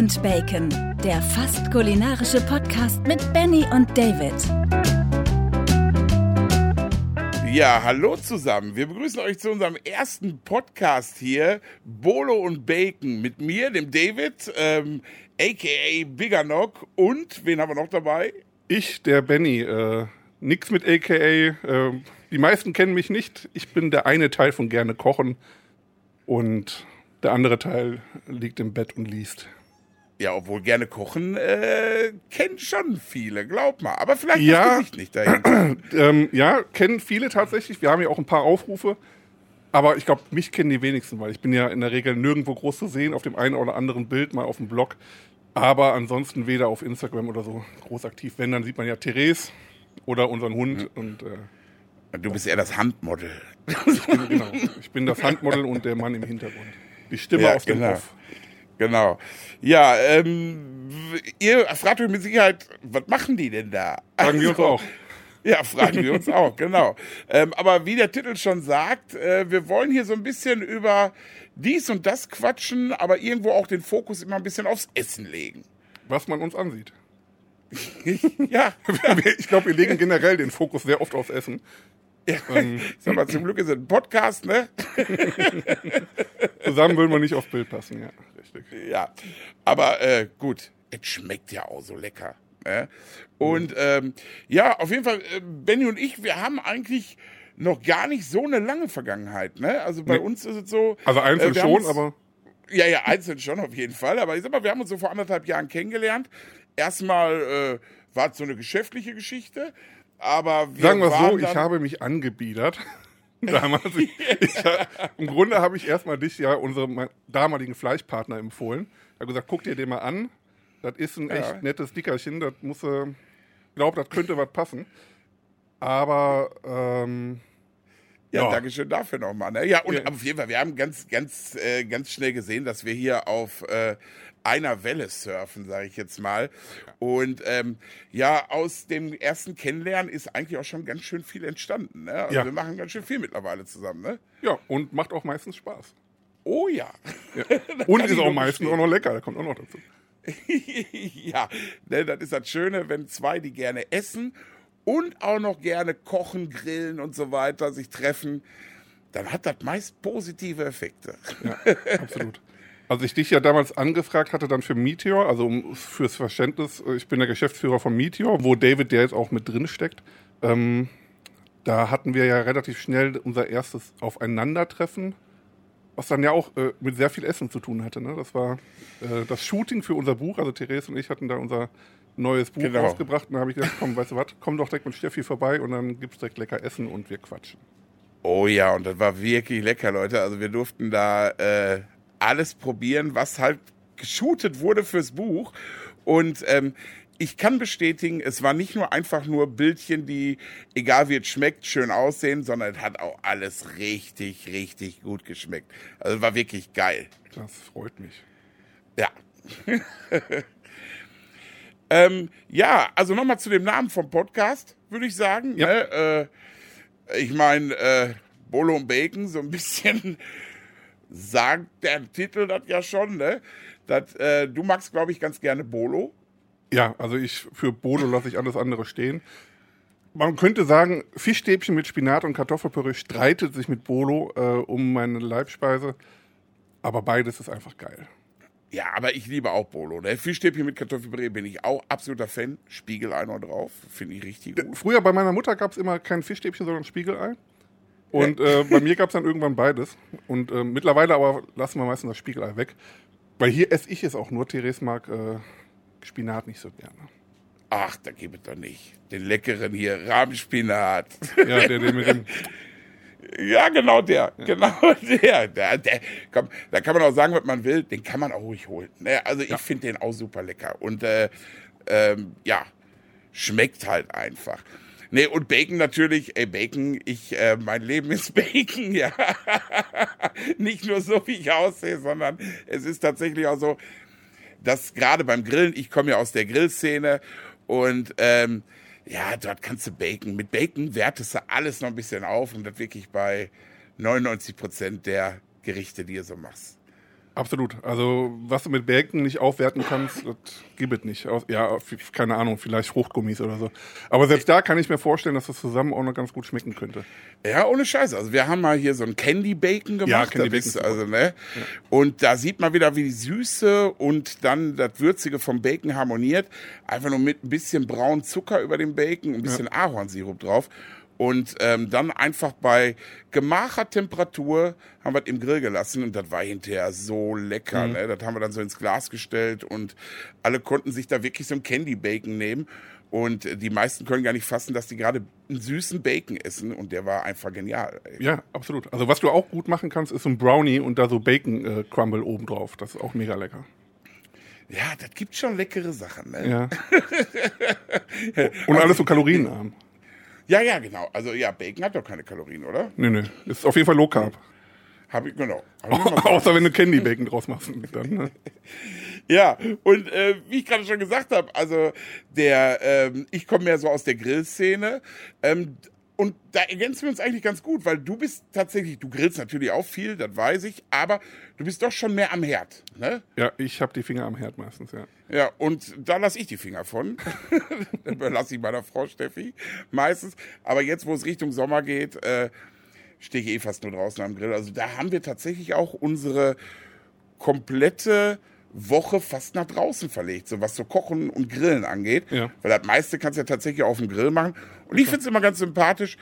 und Bacon, der fast kulinarische Podcast mit Benny und David. Ja, hallo zusammen. Wir begrüßen euch zu unserem ersten Podcast hier, Bolo und Bacon, mit mir, dem David, ähm, aka Bigger Knock und wen haben wir noch dabei? Ich, der Benny, äh, nix mit aka. Äh, die meisten kennen mich nicht. Ich bin der eine Teil von gerne kochen und der andere Teil liegt im Bett und liest. Ja, obwohl gerne kochen äh, kennen schon viele, glaub mal. Aber vielleicht Ja. das Gesicht nicht dahinter. Ähm, ja, kennen viele tatsächlich. Wir haben ja auch ein paar Aufrufe. Aber ich glaube, mich kennen die wenigsten, weil ich bin ja in der Regel nirgendwo groß zu sehen, auf dem einen oder anderen Bild, mal auf dem Blog. Aber ansonsten weder auf Instagram oder so groß aktiv. Wenn, dann sieht man ja Therese oder unseren Hund. Und äh, Du bist eher das Handmodel. genau, ich bin das Handmodel und der Mann im Hintergrund. Die Stimme Ja, aus dem genau. Off. Genau. Ja, ähm, ihr fragt euch mit Sicherheit, was machen die denn da? Fragen wir uns Also, auch. Ja, fragen wir uns auch, genau. Ähm, aber wie der Titel schon sagt, äh, wir wollen hier so ein bisschen über dies und das quatschen, aber irgendwo auch den Fokus immer ein bisschen aufs Essen legen. Was man uns ansieht. Ja, Ich glaube, wir legen generell den Fokus sehr oft aufs Essen. Ähm, sag mal, zum Glück ist es ein Podcast, ne? zusammen würden wir nicht aufs Bild passen, ja. Richtig. Ja, aber äh, gut, es schmeckt ja auch so lecker. Ne? Und ähm, ja, auf jeden Fall, äh, Benny und ich, wir haben eigentlich noch gar nicht so eine lange Vergangenheit. Ne? Also bei Nee. uns ist es so. Also einzeln äh, wir haben schon, aber Ja, ja, einzeln schon auf jeden Fall. Aber ich sag mal, wir haben uns so vor anderthalb Jahren kennengelernt. Erstmal äh, war es so eine geschäftliche Geschichte, aber wir sagen wir so, ich habe mich angebiedert. Damals. Ich, ich, Im Grunde habe ich erstmal dich ja unserem damaligen Fleischpartner empfohlen. Ich habe gesagt, guck dir den mal an. Das ist ein Ja. echt nettes Dickerchen. Das muss, äh, ich glaube, das könnte was passen. Aber ähm, Ja, Ja. danke schön dafür nochmal. Ne? Ja, und Ja. auf jeden Fall, wir haben ganz, ganz, äh, ganz schnell gesehen, dass wir hier auf äh, einer Welle surfen, sage ich jetzt mal. Und ähm, ja, aus dem ersten Kennenlernen ist eigentlich auch schon ganz schön viel entstanden. Ne? Also Ja. wir machen ganz schön viel mittlerweile zusammen. Ne? ja, und macht auch meistens Spaß. Oh ja. Ja. Und ist auch meistens auch noch lecker, da kommt auch noch dazu. ja, ne, das ist das Schöne, wenn zwei, die gerne essen und auch noch gerne kochen, grillen und so weiter, sich treffen, dann hat das meist positive Effekte. Ja, absolut. Als ich dich ja damals angefragt hatte, dann für Meteor, also um, fürs Verständnis, äh, ich bin der Geschäftsführer von Meteor, wo David, der jetzt auch mit drin steckt, ähm, da hatten wir ja relativ schnell unser erstes Aufeinandertreffen, was dann ja auch äh, mit sehr viel Essen zu tun hatte. Ne? Das war äh, das Shooting für unser Buch, also Therese und ich hatten da unser neues Buch Genau. rausgebracht und da habe ich gesagt, komm, weißt du was, komm doch direkt mit Steffi vorbei und dann gibt's direkt lecker Essen und wir quatschen. Oh ja, und das war wirklich lecker, Leute. Also wir durften da äh, alles probieren, was halt geshootet wurde fürs Buch. Und ähm, ich kann bestätigen, es war nicht nur einfach nur Bildchen, die, egal wie es schmeckt, schön aussehen, sondern es hat auch alles richtig, richtig gut geschmeckt. Also war wirklich geil. Das freut mich. Ja. ähm, ja, also nochmal zu dem Namen vom Podcast, würde ich sagen. Ja. Ne? Äh, ich meine, äh, Bolo und Bacon, so ein bisschen sagt der Titel das ja schon, ne? Das, äh, du magst, glaube ich, ganz gerne Bolo. Ja, also ich für Bolo lasse ich alles andere stehen. Man könnte sagen, Fischstäbchen mit Spinat und Kartoffelpüree streitet sich mit Bolo äh, um meine Leibspeise. Aber beides ist einfach geil. Ja, aber ich liebe auch Bolo. Ne? Fischstäbchen mit Kartoffelpüree bin ich auch absoluter Fan. Spiegelei noch drauf, finde ich richtig gut. Früher bei meiner Mutter gab es immer kein Fischstäbchen, sondern Spiegelei. Und äh, bei mir gab es dann irgendwann beides. Und äh, mittlerweile aber lassen wir meistens das Spiegelei weg. Weil hier esse ich es auch nur. Therese mag äh, Spinat nicht so gerne. Ach, da gibt es doch nicht. Den leckeren hier, Rahmspinat. Ja, der, der mit dem, Ja, genau der. Genau der. der, der komm, da kann man auch sagen, was man will. Den kann man auch ruhig holen. Ne? Also ich finde den auch super lecker. Und äh, ähm, ja, schmeckt halt einfach. Nee, und Bacon natürlich, ey, Bacon, ich, äh, mein Leben ist Bacon, ja. Nicht nur so, wie ich aussehe, sondern es ist tatsächlich auch so, dass gerade beim Grillen, ich komme ja aus der Grillszene und ähm, ja, dort kannst du Bacon, mit Bacon wertest du alles noch ein bisschen auf und das wirklich bei 99 Prozent der Gerichte, die du so machst. Absolut. Also, was du mit Bacon nicht aufwerten kannst, das gibt es nicht. Ja, keine Ahnung, vielleicht Fruchtgummis oder so. Aber selbst da kann ich mir vorstellen, dass das zusammen auch noch ganz gut schmecken könnte. Ja, ohne Scheiße. Also, wir haben mal hier so ein Candy Bacon gemacht. Ja, Candy Bacon. Also, ne? Und da sieht man wieder, wie die Süße und dann das Würzige vom Bacon harmoniert. Einfach nur mit ein bisschen braunen Zucker über dem Bacon, ein bisschen Ahornsirup drauf. Und ähm, dann einfach bei gemacher Temperatur haben wir es im Grill gelassen und das war hinterher so lecker. Ne? Das haben wir dann so ins Glas gestellt und alle konnten sich da wirklich so ein Candy Bacon nehmen. Und die meisten können gar nicht fassen, dass die gerade einen süßen Bacon essen und der war einfach genial. Ey. Ja, absolut. Also, was du auch gut machen kannst, ist so ein Brownie und da so Bacon äh, Crumble oben drauf. Das ist auch mega lecker. Ja, das gibt schon leckere Sachen. Ne? Ja. und alles so kalorienarm. Ja, ja, genau. Also ja, Bacon hat doch keine Kalorien, oder? Nee, nee. Ist auf jeden Fall Low Carb. Hab ich, genau. Hab ich Außer wenn du Candy Bacon draus machst. Dann, ne? Ja, und äh, wie ich gerade schon gesagt habe, also der, ähm, ich komme mehr so aus der Grillszene. Ähm, und da ergänzen wir uns eigentlich ganz gut, weil du bist tatsächlich, du grillst natürlich auch viel, das weiß ich, aber du bist doch schon mehr am Herd. Ne? Ja, ich habe die Finger am Herd meistens, ja. Ja, und da lasse ich die Finger von. Dann überlasse ich meiner Frau Steffi meistens. Aber jetzt, wo es Richtung Sommer geht, äh, stehe ich eh fast nur draußen am Grill. Also da haben wir tatsächlich auch unsere komplette Woche fast nach draußen verlegt, so was so Kochen und Grillen angeht. Ja. Weil das meiste kannst du ja tatsächlich auf dem Grill machen. Und ich finde es immer ganz sympathisch,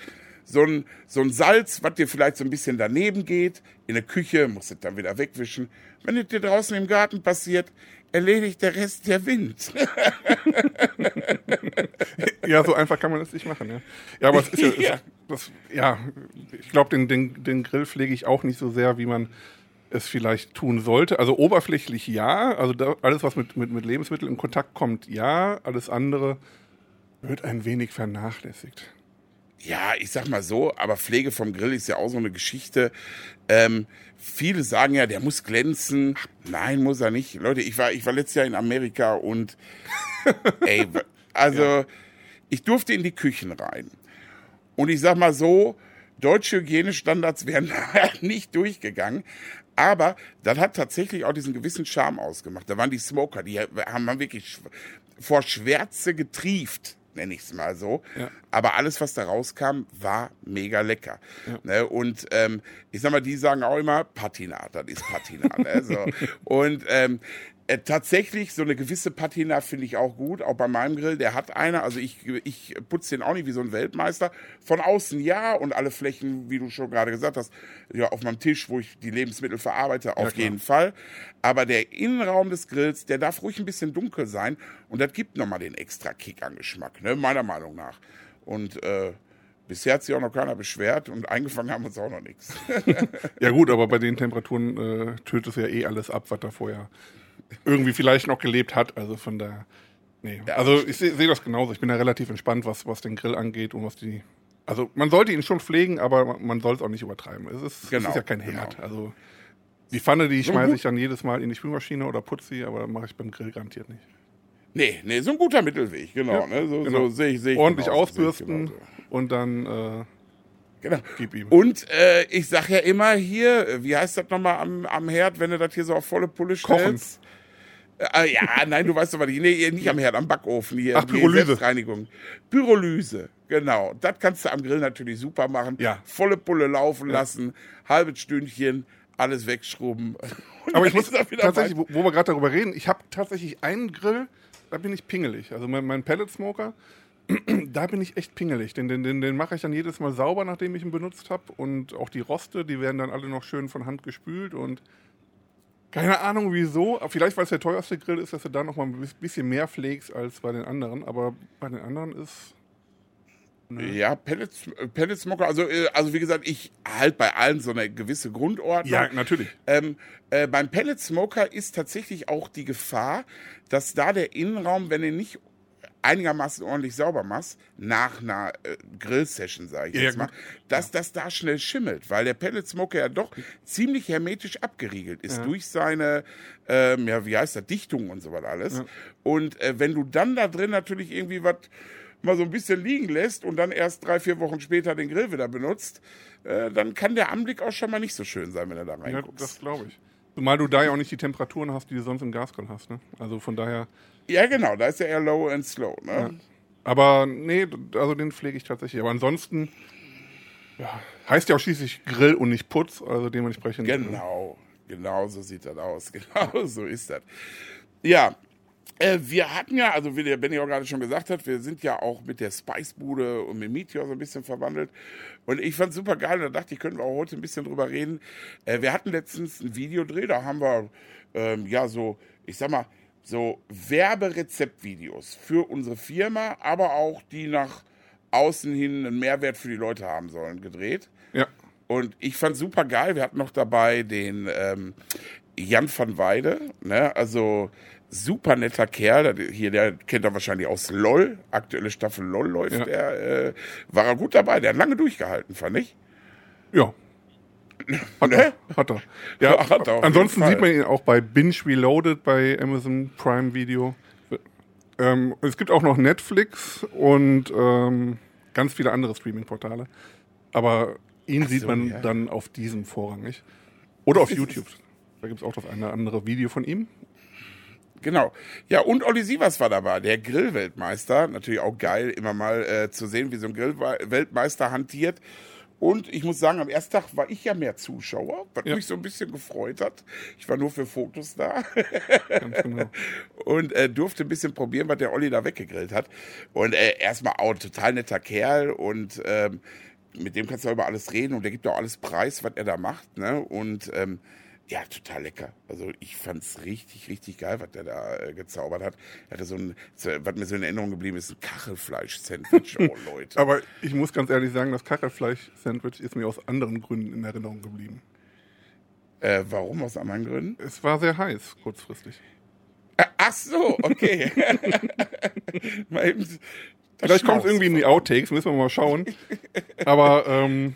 so ein, so ein Salz, was dir vielleicht so ein bisschen daneben geht, in der Küche, musst du dann wieder wegwischen. Wenn es dir draußen im Garten passiert, erledigt der Rest der Wind. Ja, so einfach kann man das nicht machen, ja. Ja, aber es ist ja, Ja. es, das, ja ich glaube, den, den, den Grill pflege ich auch nicht so sehr, wie man es vielleicht tun sollte. Also oberflächlich ja, also da, alles, was mit, mit, mit Lebensmitteln in Kontakt kommt, ja. Alles andere wird ein wenig vernachlässigt. Ja, ich sag mal so, aber Pflege vom Grill ist ja auch so eine Geschichte. Ähm, viele sagen ja, der muss glänzen. Nein, muss er nicht. Leute, ich war, ich war letztes Jahr in Amerika und ey, also ich durfte in die Küchen rein. Und ich sag mal so, deutsche Hygienestandards wären da nicht durchgegangen. Aber das hat tatsächlich auch diesen gewissen Charme ausgemacht. Da waren die Smoker, die haben man wirklich vor Schwärze getrieft, nenne ich es mal so. Ja. Aber alles, was da rauskam, war mega lecker. Ne? Und ähm, ich sag mal, die sagen auch immer, Patina, das ist Patina. ne? so. Und ähm, äh, tatsächlich, so eine gewisse Patina finde ich auch gut, auch bei meinem Grill. Der hat eine, also ich, ich putze den auch nicht wie so ein Weltmeister. Von außen ja und alle Flächen, wie du schon gerade gesagt hast, ja, auf meinem Tisch, wo ich die Lebensmittel verarbeite, auf klar. jeden Fall. Aber der Innenraum des Grills, der darf ruhig ein bisschen dunkel sein und das gibt nochmal den extra Kick an Geschmack, ne? meiner Meinung nach. Und äh, bisher hat sich auch noch keiner beschwert und eingefangen haben uns auch noch nichts. Ja gut, aber bei den Temperaturen äh, tötet es ja eh alles ab, was da vorher irgendwie vielleicht noch gelebt hat. Also von da. Nee. Also ich sehe seh das genauso. Ich bin da relativ entspannt, was, was den Grill angeht und was die. Also man sollte ihn schon pflegen, aber man- soll es auch nicht übertreiben. Es ist, es Genau, ist ja kein Herd. genau. Also die Pfanne, die So schmeiße ich dann jedes Mal in die Spülmaschine oder putze sie, aber mache ich beim Grill garantiert nicht. nee, nee, so ein guter Mittelweg, genau. Ja, ne? So, genau. so sehe ich, sehe ich Ordentlich ich ausbürsten genauso. und dann äh, Genau. gib ihm. Und äh, ich sag ja immer hier, wie heißt das nochmal am, am Herd, wenn du das hier so auf volle Pulle Kochen. Äh, ja, nein, du weißt doch was ich. Nee, nicht am Herd, am Backofen hier. Ach, Pyrolyse. Selbstreinigung. Pyrolyse, genau. Das kannst du am Grill natürlich super machen. Ja. Volle Pulle laufen lassen, halbes Stündchen, alles wegschrubben. Und Aber ich muss tatsächlich, wo, wo wir gerade darüber reden, ich habe tatsächlich einen Grill, da bin ich pingelig. Also mein, mein Pellet Smoker, da bin ich echt pingelig. Den, den, den, den mache ich dann jedes Mal sauber, nachdem ich ihn benutzt habe. Und auch die Roste, die werden dann alle noch schön von Hand gespült und keine Ahnung wieso. Vielleicht, weil es der teuerste Grill ist, dass du da noch mal ein bisschen mehr pflegst als bei den anderen. Aber bei den anderen ist. Ja, Pellets, Pellet Smoker, also, äh, also wie gesagt, ich halte bei allen so eine gewisse Grundordnung. Ja, natürlich. Ähm, äh, beim Pellet Smoker ist tatsächlich auch die Gefahr, dass da der Innenraum, wenn du nicht einigermaßen ordentlich sauber machst, nach einer äh, Grill-Session, sage ich Ja, jetzt ja, mal, dass das da schnell schimmelt, weil der Pellet Smoker ja doch ziemlich hermetisch abgeriegelt ist Ja. durch seine, ähm, ja, wie heißt das, Dichtung und so was alles. Und äh, wenn du dann da drin natürlich irgendwie was mal so ein bisschen liegen lässt und dann erst drei, vier Wochen später den Grill wieder benutzt, äh, dann kann der Anblick auch schon mal nicht so schön sein, wenn du da Ja, reinguckst. das glaube ich. Zumal du da ja auch nicht die Temperaturen hast, die du sonst im Gasgrill hast. Ne? Also von daher. Ja, genau, da ist ja eher low and slow. Ne? Ja. Aber nee, also den pflege ich tatsächlich. Aber ansonsten ja, heißt ja auch schließlich Grill und nicht Putz, also dementsprechend. Genau, genau so sieht das aus. Genau so ist das. Ja, äh, wir hatten ja, also wie der Benny auch gerade schon gesagt hat, wir sind ja auch mit der Spicebude und mit Meteor so ein bisschen verwandelt. Und ich fand super geil, da dachte ich, können wir auch heute ein bisschen drüber reden. Äh, wir hatten letztens ein Videodreh, da haben wir ähm, ja so, ich sag mal, so Werberezeptvideos für unsere Firma, aber auch die nach außen hin einen Mehrwert für die Leute haben sollen, gedreht. Ja. Und ich fand super geil. Wir hatten noch dabei den ähm, Jan van Weide, ne? Also super netter Kerl. Hier, der kennt er wahrscheinlich aus LOL. Aktuelle Staffel LOL läuft. Ja. Der äh, war er gut dabei. Der hat lange durchgehalten, fand ich. Ja. Hat er. Hat er. Ja, hat er ansonsten sieht man ihn auch bei Binge Reloaded bei Amazon Prime Video. Ähm, es gibt auch noch Netflix und ähm, ganz viele andere Streaming-Portale. Aber ihn so, sieht man ja. dann auf diesem vorrangig. Oder auf YouTube. Da gibt es auch das eine andere Video von ihm. Genau. Ja, und Olli Sievers war dabei, der Grillweltmeister. Natürlich auch geil, immer mal äh, zu sehen, wie so ein Grillweltmeister hantiert. Und ich muss sagen, am ersten Tag war ich ja mehr Zuschauer, was ja. mich so ein bisschen gefreut hat. Ich war nur für Fotos da. Ganz genau. Und äh, durfte ein bisschen probieren, was der Olli da weggegrillt hat. Und äh, erstmal auch ein total netter Kerl und ähm, mit dem kannst du über alles reden und der gibt auch alles preis, was er da macht. Ne? Und ähm, ja, total lecker. Also ich fand es richtig, richtig geil, was der da äh, gezaubert hat. Er hatte so ein, was mir so in Erinnerung geblieben ist, ein Kachelfleisch-Sandwich. Oh, Leute. Aber ich muss ganz ehrlich sagen, das Kachelfleisch-Sandwich ist mir aus anderen Gründen in Erinnerung geblieben. Äh, warum aus anderen Gründen? Es war sehr heiß, kurzfristig. Äh, ach so, okay. Vielleicht kommt es irgendwie in die Outtakes, müssen wir mal schauen. Aber ähm,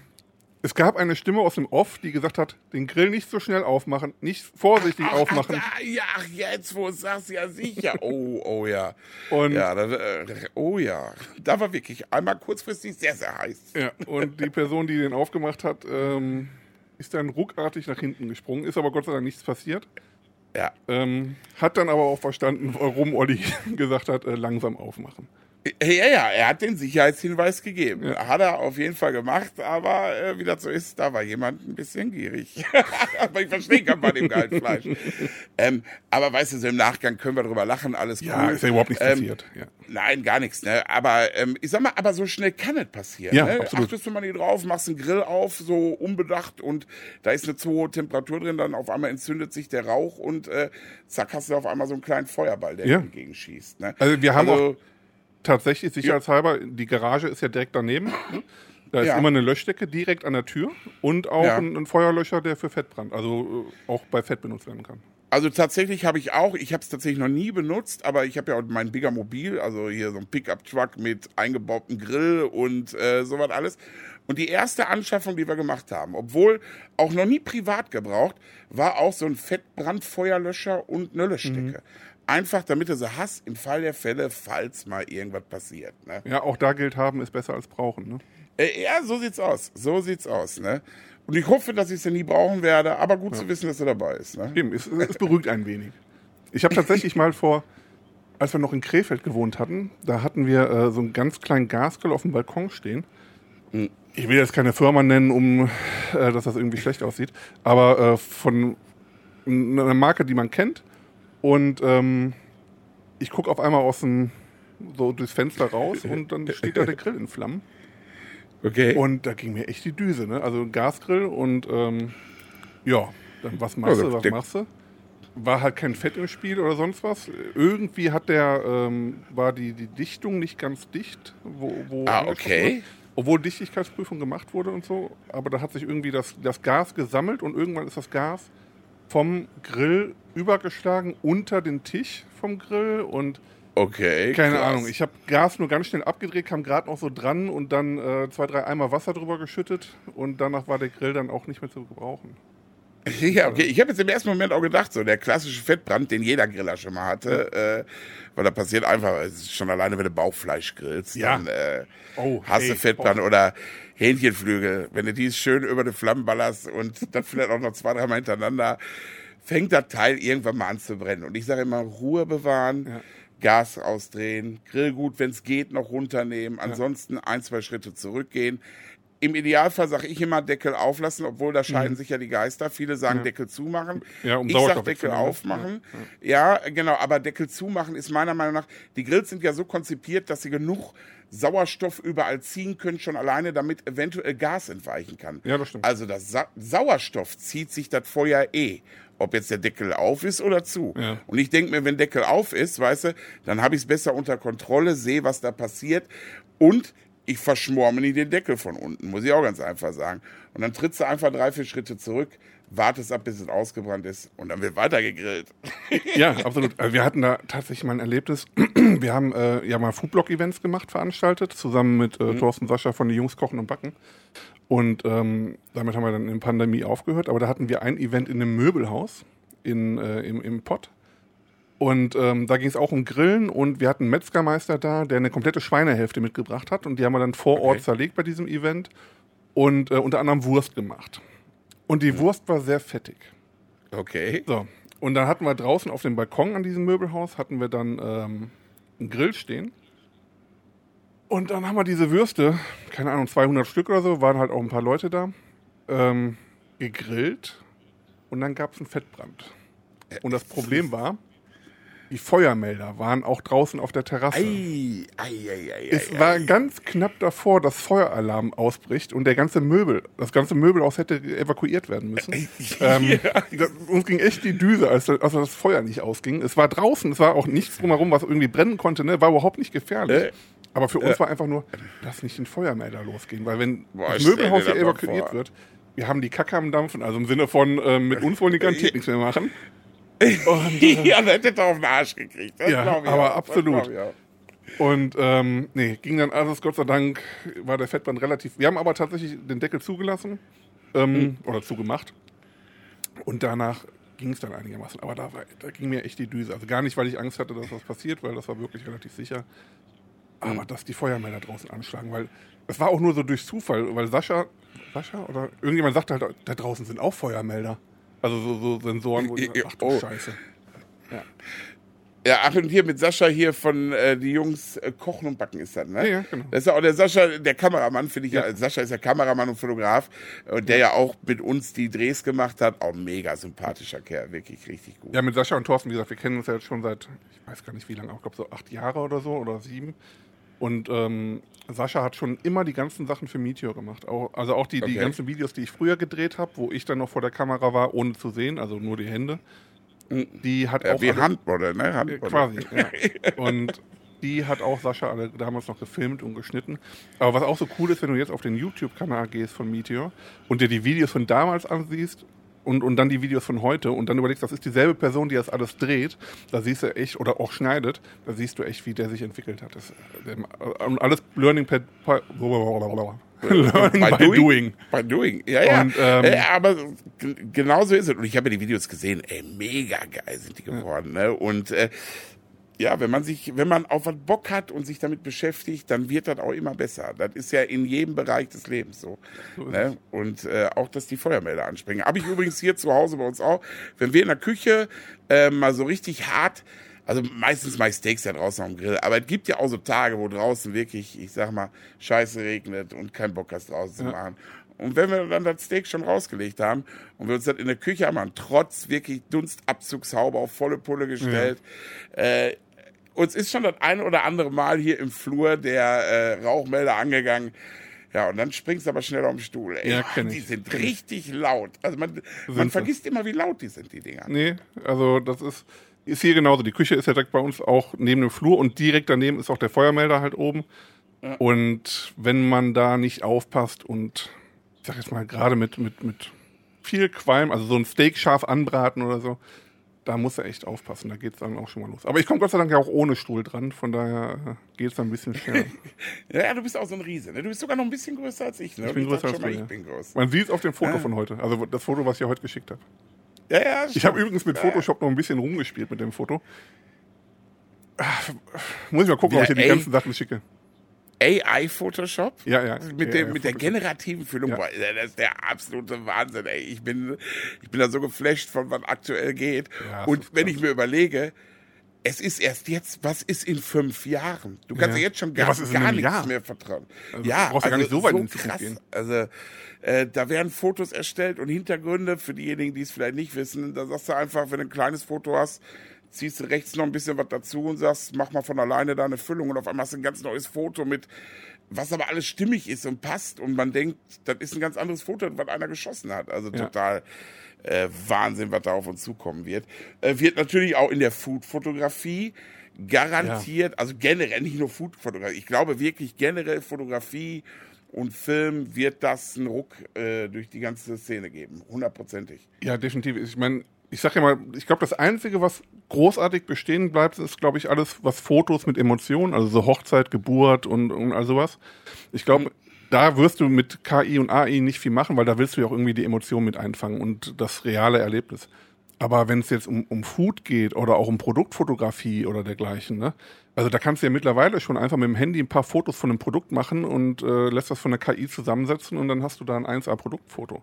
es gab eine Stimme aus dem Off, die gesagt hat, den Grill nicht so schnell aufmachen, nicht vorsichtig ach, aufmachen. Ach, ja, jetzt wo du sagst, ja sicher. Oh, oh ja. Und ja, das, äh, oh ja. Da war wirklich einmal kurzfristig sehr, sehr heiß. Ja, und die Person, die den aufgemacht hat, ähm, ist dann ruckartig nach hinten gesprungen, ist aber Gott sei Dank nichts passiert. Ja. Ähm, hat dann aber auch verstanden, warum Olli gesagt hat, äh, langsam aufmachen. Ja, ja, er hat den Sicherheitshinweis gegeben. Ja. Hat er auf jeden Fall gemacht, aber äh, wie das so ist, da war jemand ein bisschen gierig. aber ich verstehe kann bei dem Gehaltfleisch. ähm, aber weißt du, so im Nachgang können wir drüber lachen, alles ja, cool. ist ja überhaupt nichts ähm, passiert. Ja. Nein, gar nichts. Ne? Aber ähm, ich sag mal, aber so schnell kann es passieren. Ja, ne? absolut. Achtest du mal nicht drauf, machst einen Grill auf, so unbedacht und da ist eine zu hohe Temperatur drin, dann auf einmal entzündet sich der Rauch und äh, zack, hast du auf einmal so einen kleinen Feuerball, der ja. entgegen schießt. Ne? Also wir haben also, auch tatsächlich sicherheitshalber, die Garage ist ja direkt daneben. Ne? Da ist ja. immer eine Löschdecke direkt an der Tür und auch ja. ein, ein, Feuerlöscher, der für Fettbrand, also äh, auch bei Fett benutzt werden kann. Also tatsächlich habe ich auch, ich habe es tatsächlich noch nie benutzt, aber ich habe ja auch mein Bigger Mobil, also hier so ein Pickup-Truck mit eingebautem Grill und äh, sowas alles. Und die erste Anschaffung, die wir gemacht haben, obwohl auch noch nie privat gebraucht, war auch so ein Fettbrandfeuerlöscher und eine Löschdecke. Mhm. Einfach damit du sie hast im Fall der Fälle, falls mal irgendwas passiert. Ne? Ja, auch da gilt haben ist besser als brauchen. Ne? Äh, ja, so sieht's aus. So sieht's aus. Ne? Und ich hoffe, dass ich sie nie brauchen werde, aber gut ja. zu wissen, dass er dabei ist. Ne? Eben, es, es beruhigt ein wenig. Ich habe tatsächlich mal vor, als wir noch in Krefeld gewohnt hatten, da hatten wir äh, so einen ganz kleinen Gasgrill auf dem Balkon stehen. Hm. Ich will jetzt keine Firma nennen, um äh, dass das irgendwie schlecht aussieht, aber äh, von einer Marke, die man kennt. Und ähm, ich gucke auf einmal aus dem, so durchs Fenster raus und dann steht da der Grill in Flammen. Okay. Und da ging mir echt die Düse, ne? Also Gasgrill und ähm, ja, dann was machst du, was machst du? War halt kein Fett im Spiel oder sonst was. Irgendwie hat der, ähm, war die, die Dichtung nicht ganz dicht, wo, wo Ah, okay. Obwohl Dichtigkeitsprüfung gemacht wurde und so, aber da hat sich irgendwie das, das Gas gesammelt und irgendwann ist das Gas vom Grill übergeschlagen unter den Tisch vom Grill und Okay. Keine krass. Ahnung. Ich habe Gas nur ganz schnell abgedreht, kam gerade noch so dran und dann äh, zwei, drei Eimer Wasser drüber geschüttet und danach war der Grill dann auch nicht mehr zu gebrauchen. Ja, okay. Ich habe jetzt im ersten Moment auch gedacht, so der klassische Fettbrand, den jeder Griller schon mal hatte, ja. äh, weil da passiert einfach, schon alleine, wenn du Bauchfleisch grillst, ja. dann äh, oh, hast du Fettbrand oh. oder Hähnchenflügel, wenn du die schön über die Flammen ballerst und dann vielleicht auch noch zwei, dreimal hintereinander fängt das Teil irgendwann mal an zu brennen. Und ich sage immer, Ruhe bewahren, Ja. Gas ausdrehen, Grillgut, wenn es geht, noch runternehmen, ansonsten ein, zwei Schritte zurückgehen. Im Idealfall sage ich immer Deckel auflassen, obwohl da scheiden sich ja die Geister. Viele sagen Ja. Deckel zumachen. Ja, um ich sag Sauerstoff Deckel wegzunehmen. aufmachen. Ja, genau, aber Deckel zumachen ist meiner Meinung nach, die Grills sind ja so konzipiert, dass sie genug Sauerstoff überall ziehen können, schon alleine, damit eventuell Gas entweichen kann. Ja, das stimmt. Also das Sa Sauerstoff zieht sich das Feuer eh. Ob jetzt der Deckel auf ist oder zu. Ja. Und ich denke mir, wenn Deckel auf ist, weißt du, dann habe ich es besser unter Kontrolle, sehe, was da passiert und ich verschmorme nie den Deckel von unten, muss ich auch ganz einfach sagen. Und dann trittst du einfach drei, vier Schritte zurück, wartest ab, bis es ausgebrannt ist und dann wird weiter gegrillt. Ja, absolut. Also wir hatten da tatsächlich mal ein Erlebnis. Wir haben äh, ja mal Foodblog-Events gemacht, veranstaltet, zusammen mit Mhm. äh, Thorsten Sascha von die Jungs Kochen und Backen. Und ähm, damit haben wir dann in der Pandemie aufgehört. Aber da hatten wir ein Event in einem Möbelhaus in, äh, im, im Pott. Und ähm, da ging es auch um Grillen und wir hatten einen Metzgermeister da, der eine komplette Schweinehälfte mitgebracht hat. Und die haben wir dann vor Ort Okay. zerlegt bei diesem Event und äh, unter anderem Wurst gemacht. Und die Wurst war sehr fettig. Okay. So, und dann hatten wir draußen auf dem Balkon an diesem Möbelhaus, hatten wir dann ähm, einen Grill stehen. Und dann haben wir diese Würste, keine Ahnung, 200 Stück oder so, waren halt auch ein paar Leute da, ähm, gegrillt. Und dann gab es einen Fettbrand. Und das Problem war, die Feuermelder waren auch draußen auf der Terrasse. Ei, ei, ei, ei, Es war ganz knapp davor, dass Feueralarm ausbricht und der ganze Möbel, das ganze Möbelhaus hätte evakuiert werden müssen. ähm, da, uns ging echt die Düse, als, als das Feuer nicht ausging. Es war draußen, es war auch nichts drumherum, was irgendwie brennen konnte, ne? war überhaupt nicht gefährlich. Äh. Aber für uns war einfach nur, lass nicht den Feuermelder losgehen, weil wenn Boah, das Möbelhaus das hier evakuiert wird, wir haben die Kacke am Dampfen, also im Sinne von ähm, mit uns wollen die garantiert nichts mehr machen. Und, äh, ja, das hätte er auf den Arsch gekriegt. Das Ja, ich aber auch. absolut. Und ähm, nee, ging dann alles, Gott sei Dank, war der Fettbrand relativ. Wir haben aber tatsächlich den Deckel zugelassen ähm, Mhm. oder zugemacht. Und danach ging es dann einigermaßen. Aber da, war, da ging mir echt die Düse. Also gar nicht, weil ich Angst hatte, dass was passiert, weil das war wirklich relativ sicher. Mhm. Aber dass die Feuermelder draußen anschlagen, weil es war auch nur so durch Zufall, weil Sascha, Sascha oder irgendjemand sagte halt, da draußen sind auch Feuermelder. Also so, so Sensoren, wo ich ach du Oh. Scheiße. Ja, ach, und hier mit Sascha hier von äh, die Jungs äh, Kochen und Backen ist das, ne? Ja, ja, genau. Das ist ja auch der Sascha, der Kameramann, finde ich ja. Ja. Sascha ist ja Kameramann und Fotograf und der ja auch mit uns die Drehs gemacht hat. Auch mega sympathischer Kerl, wirklich richtig gut. Ja, mit Sascha und Thorsten, wie gesagt, wir kennen uns ja jetzt schon seit, ich weiß gar nicht wie lange, ich glaube so acht Jahre oder so oder sieben. Und ähm, Sascha hat schon immer die ganzen Sachen für Meteor gemacht. Auch, also auch die, die Okay. ganzen Videos, die ich früher gedreht habe, wo ich dann noch vor der Kamera war, ohne zu sehen, also nur die Hände. Die hat Ja, auch wie Handmodel, ne? Handmodel. quasi. Ja. Und die hat auch Sascha alle damals noch gefilmt und geschnitten. Aber was auch so cool ist, wenn du jetzt auf den YouTube-Kanal gehst von Meteor und dir die Videos von damals ansiehst und, und dann die Videos von heute und dann überlegst, das ist dieselbe Person, die das alles dreht, da siehst du echt, oder auch schneidet, da siehst du echt, wie der sich entwickelt hat. Das, und alles Learning per, per Learning by, doing. By doing, ja, ja. Und, ähm, äh, aber genau so ist es. Und ich habe ja die Videos gesehen, ey, mega geil sind die geworden. Ne? Und äh, ja, wenn man sich, wenn man auf was Bock hat und sich damit beschäftigt, dann wird das auch immer besser. Das ist ja in jedem Bereich des Lebens so. ne? Und äh, auch, dass die Feuermelder anspringen. Habe ich übrigens hier zu Hause bei uns auch. Wenn wir in der Küche äh, mal so richtig hart, also meistens mache ich Steaks ja draußen am Grill, aber es gibt ja auch so Tage, wo draußen wirklich, ich sag mal, scheiße regnet und kein Bock hast draußen zu machen. Und wenn wir dann das Steak schon rausgelegt haben und wir uns das in der Küche haben, trotz wirklich Dunstabzugshaube auf volle Pulle gestellt, äh, uns ist schon das ein oder andere Mal hier im Flur der äh, Rauchmelder angegangen. Ja, und dann springst du aber schnell auf den Stuhl. Ey. Ja, kenn die ich, sind richtig laut. Also man, man vergisst immer, wie laut die sind, die Dinger. Nee, also das ist, ist hier genauso. Die Küche ist ja direkt bei uns auch neben dem Flur und direkt daneben ist auch der Feuermelder halt oben. Und wenn man da nicht aufpasst und ich sag jetzt mal gerade mit, mit, mit viel Qualm, also so ein Steak scharf anbraten oder so, da muss er echt aufpassen. Da geht's dann auch schon mal los. Aber ich komme Gott sei Dank ja auch ohne Stuhl dran, von daher äh, geht's dann ein bisschen schneller. Ja, ja, du bist auch so ein Riese. Ne? Du bist sogar noch ein bisschen größer als ich. Ne? Ich bin größer als du, ja. Groß. Man sieht es auf dem Foto von heute. Also das Foto, was ich ja heute geschickt habe. Ja, ja, Ich habe übrigens mit Photoshop noch ein bisschen rumgespielt mit dem Foto. Ah, Muss ich mal gucken, ob ich dir die ganzen Sachen schicke. AI Photoshop. Ja, ja. Mit, dem, AI mit der generativen Füllung. Ja. Boah, das ist der absolute Wahnsinn, ey. Ich bin, ich bin da so geflasht von was aktuell geht. Ja, Und wenn ich mir überlege, es ist erst jetzt, was ist in fünf Jahren? Du kannst Ja. ja, jetzt schon Ja, gar, in gar nichts Jahr? mehr vertrauen. Also, ja, du brauchst ja gar nicht so weit Zukunft krass. gehen. Also äh, da werden Fotos erstellt und Hintergründe für diejenigen, die es vielleicht nicht wissen. Da sagst du einfach, wenn du ein kleines Foto hast, ziehst du rechts noch ein bisschen was dazu und sagst, mach mal von alleine da eine Füllung und auf einmal hast du ein ganz neues Foto mit, was aber alles stimmig ist und passt und man denkt, das ist ein ganz anderes Foto, was einer geschossen hat. Also Ja. total äh, Wahnsinn, was da auf uns zukommen wird. Äh, wird natürlich auch in der Food-Fotografie garantiert, also generell nicht nur Food-Fotografie, ich glaube wirklich generell Fotografie und Film wird das einen Ruck äh, durch die ganze Szene geben, hundertprozentig. Ja, definitiv. Ich meine, ich sag ja mal, ich glaube, das Einzige, was großartig bestehen bleibt, ist, glaube ich, alles, was Fotos mit Emotionen, also so Hochzeit, Geburt und, und all sowas. Ich glaube, da wirst du mit KI und AI nicht viel machen, weil da willst du ja auch irgendwie die Emotionen mit einfangen und das reale Erlebnis. Aber wenn es jetzt um, um Food geht oder auch um Produktfotografie oder dergleichen, ne? Also da kannst du ja mittlerweile schon einfach mit dem Handy ein paar Fotos von einem Produkt machen und äh, lässt das von der KI zusammensetzen und dann hast du da ein 1A-Produktfoto.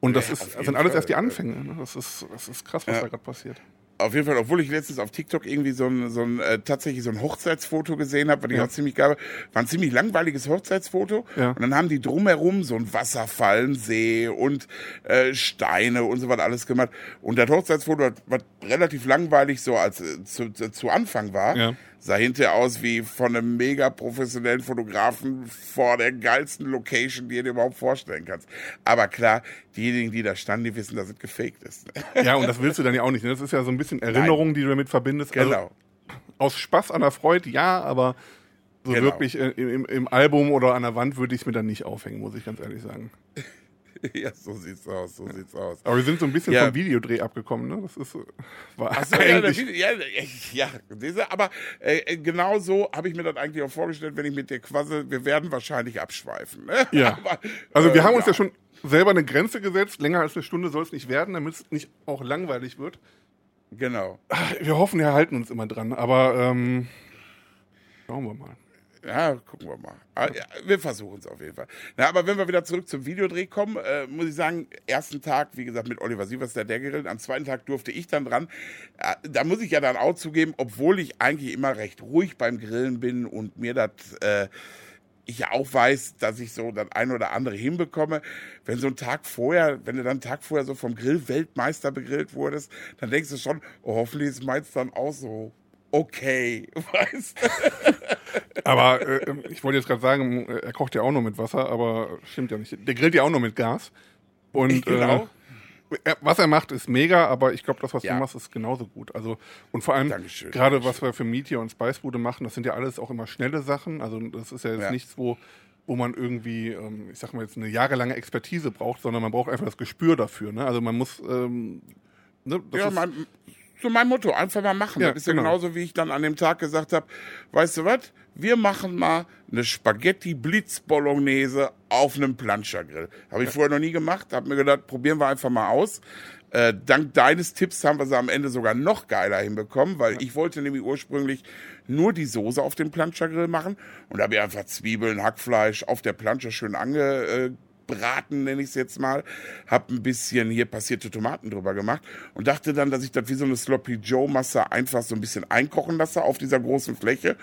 Und das Ja, ist, sind alles Fall. erst die Anfänge. Ne? Das, ist, das ist krass, was Ja. da gerade passiert. Auf jeden Fall, obwohl ich letztens auf TikTok irgendwie so ein, so ein äh, tatsächlich so ein Hochzeitsfoto gesehen habe, was ich Ja. auch ziemlich geil war. War ein ziemlich langweiliges Hochzeitsfoto. Ja. Und dann haben die drumherum so ein Wasserfall, einen See und äh, Steine und so was alles gemacht. Und das Hochzeitsfoto, was- relativ langweilig so als äh, zu, zu, zu Anfang war, Ja. Sah hinterher aus wie von einem mega professionellen Fotografen vor der geilsten Location, die du dir überhaupt vorstellen kannst. Aber klar, diejenigen, die da standen, die wissen, dass es gefaked ist. Ja, und das willst du dann ja auch nicht. Ne? Das ist ja so ein bisschen Erinnerung, die du damit verbindest. Also genau. aus Spaß an der Freude, ja, aber so Genau. wirklich äh, im, im Album oder an der Wand würde ich es mir dann nicht aufhängen, muss ich ganz ehrlich sagen. ja, so sieht's aus, so sieht's aus. Aber wir sind so ein bisschen Ja. vom Videodreh abgekommen, ne? Das ist äh, war Ach so, ja, eigentlich. Ja, ja, diese, aber äh, genau so habe ich mir das eigentlich auch vorgestellt, wenn ich mit dir quassel. Wir werden wahrscheinlich abschweifen. Ne? Ja. Aber, Also wir äh, haben uns ja schon selber eine Grenze gesetzt. Länger als eine Stunde soll es nicht werden, damit es nicht auch langweilig wird. Genau. Wir hoffen, wir halten uns immer dran, aber ähm, schauen wir mal. Ja, gucken wir mal. Ah, ja, wir versuchen es auf jeden Fall. Na, aber wenn wir wieder zurück zum Videodreh kommen, äh, muss ich sagen, ersten Tag, wie gesagt, mit Oliver Sievers, der der gerillt, am zweiten Tag durfte ich dann dran. Äh, da muss ich ja dann auch zugeben, obwohl ich eigentlich immer recht ruhig beim Grillen bin und mir das, äh, ich ja auch weiß, dass ich so das ein oder andere hinbekomme. Wenn so ein Tag vorher, wenn du dann einen Tag vorher so vom Grill-Weltmeister begrillt wurdest, dann denkst du schon, oh, hoffentlich ist meins dann auch so okay, weißt du? Aber äh, ich wollte jetzt gerade sagen, äh, er kocht ja auch nur mit Wasser, aber stimmt ja nicht. Der grillt ja auch nur mit Gas. Und Genau. äh, was er macht, ist mega, aber ich glaube, das, was Ja. du machst, ist genauso gut. Also und vor allem gerade was wir für Meteor und Spicebude machen, das sind ja alles auch immer schnelle Sachen. Also das ist ja jetzt Ja. nichts, wo wo man irgendwie, ähm, ich sag mal jetzt eine jahrelange Expertise braucht, sondern man braucht einfach das Gespür dafür. Ne? Also man muss ähm, ne, das ja, mein, so mein Motto, einfach mal machen. Ja, das ist ja genau. genauso, wie ich dann an dem Tag gesagt habe, weißt du was, wir machen mal eine Spaghetti Blitz Bolognese auf einem Planschergrill. Habe ich vorher noch nie gemacht, habe mir gedacht, probieren wir einfach mal aus. Äh, dank deines Tipps haben wir sie am Ende sogar noch geiler hinbekommen, weil ich wollte nämlich ursprünglich nur die Soße auf dem Planschergrill machen und da habe ich einfach Zwiebeln, Hackfleisch auf der Plansche schön ange, äh, braten, nenne ich es jetzt mal. Hab ein bisschen hier passierte Tomaten drüber gemacht und dachte dann, dass ich das wie so eine Sloppy Joe Masse einfach so ein bisschen einkochen lasse auf dieser großen Fläche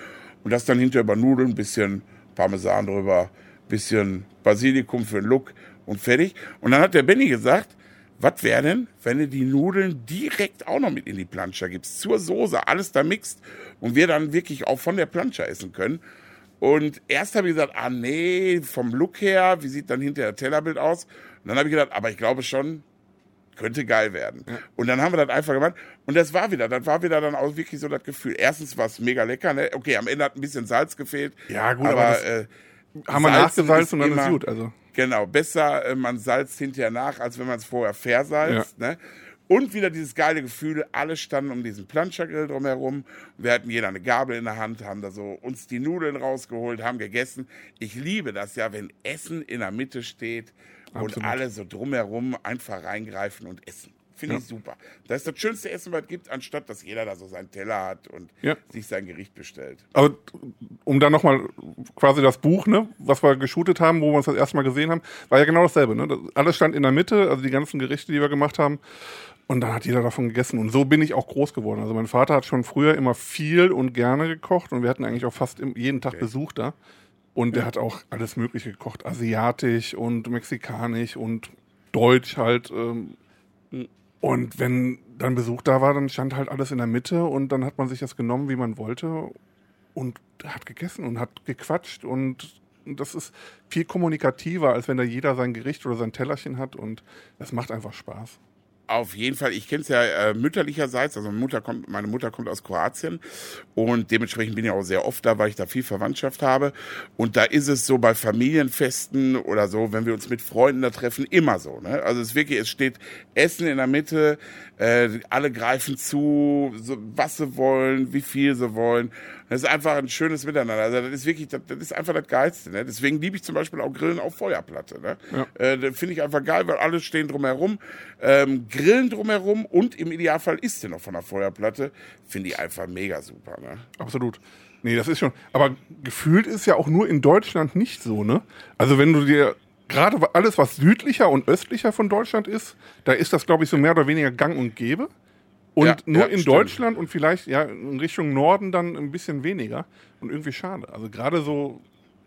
und das dann hinterher über Nudeln, ein bisschen Parmesan drüber, bisschen Basilikum für den Look und fertig. Und dann hat der Benny gesagt, was wäre denn, wenn du die Nudeln direkt auch noch mit in die Planscher gibst, zur Soße, alles da mixt und wir dann wirklich auch von der Planscher essen können. Und erst habe ich gesagt, ah nee, vom Look her, wie sieht dann hinterher das Tellerbild aus? Und dann habe ich gedacht, aber ich glaube schon, könnte geil werden. Und dann haben wir das einfach gemacht. Und das war wieder, das war wieder dann auch wirklich so das Gefühl. Erstens war es mega lecker, ne? Okay, am Ende hat ein bisschen Salz gefehlt. Ja, gut, aber, aber äh, haben wir Salzen nachgesalzen und dann immer- ist gut. Also Genau, besser äh, man salzt hinterher nach, als wenn man es vorher versalzt. Ne? Und wieder dieses geile Gefühl, alle standen um diesen Planschergrill drumherum. Wir hatten jeder eine Gabel in der Hand, haben da so uns die Nudeln rausgeholt, haben gegessen. Ich liebe das ja, wenn Essen in der Mitte steht und Absolut. alle so drumherum einfach reingreifen und essen. Finde Ja. ich super. Das ist das schönste Essen, was es gibt, anstatt dass jeder da so seinen Teller hat und Ja. sich sein Gericht bestellt. Aber um dann nochmal quasi das Buch, ne, was wir geshootet haben, wo wir uns das erste Mal gesehen haben, war ja genau dasselbe. Ne? Das, alles stand in der Mitte, also die ganzen Gerichte, die wir gemacht haben. Und dann hat jeder davon gegessen. Und so bin ich auch groß geworden. Also mein Vater hat schon früher immer viel und gerne gekocht und wir hatten eigentlich auch fast jeden Tag Besuch da. Und der hat auch alles Mögliche gekocht. Asiatisch und mexikanisch und deutsch halt. Ähm, und wenn dann Besuch da war, dann stand halt alles in der Mitte und dann hat man sich das genommen, wie man wollte und hat gegessen und hat gequatscht und das ist viel kommunikativer, als wenn da jeder sein Gericht oder sein Tellerchen hat und das macht einfach Spaß. Auf jeden Fall, ich kenne es ja äh, mütterlicherseits, also meine Mutter, kommt, meine Mutter kommt aus Kroatien und dementsprechend bin ich auch sehr oft da, weil ich da viel Verwandtschaft habe. Und da ist es so bei Familienfesten oder so, wenn wir uns mit Freunden da treffen, immer so. Ne? Also es ist wirklich, es steht Essen in der Mitte, äh, alle greifen zu, so, was sie wollen, wie viel sie wollen. Das ist einfach ein schönes Miteinander. Also das ist wirklich, das, das ist einfach das Geilste. Ne? Deswegen liebe ich zum Beispiel auch Grillen auf Feuerplatte. Ne? Ja. Äh, das finde ich einfach geil, weil alle stehen drumherum, ähm, grillen drumherum und im Idealfall isst du noch von der Feuerplatte. Finde ich einfach mega super. Ne? Absolut. Nee, das ist schon. Aber gefühlt ist ja auch nur in Deutschland nicht so, ne? Also wenn du dir gerade alles, was südlicher und östlicher von Deutschland ist, da ist das, glaube ich, so mehr oder weniger gang und gäbe. Und Ja, nur ja, in stimmt. Deutschland und vielleicht ja in Richtung Norden dann ein bisschen weniger. Und irgendwie schade. Also gerade so,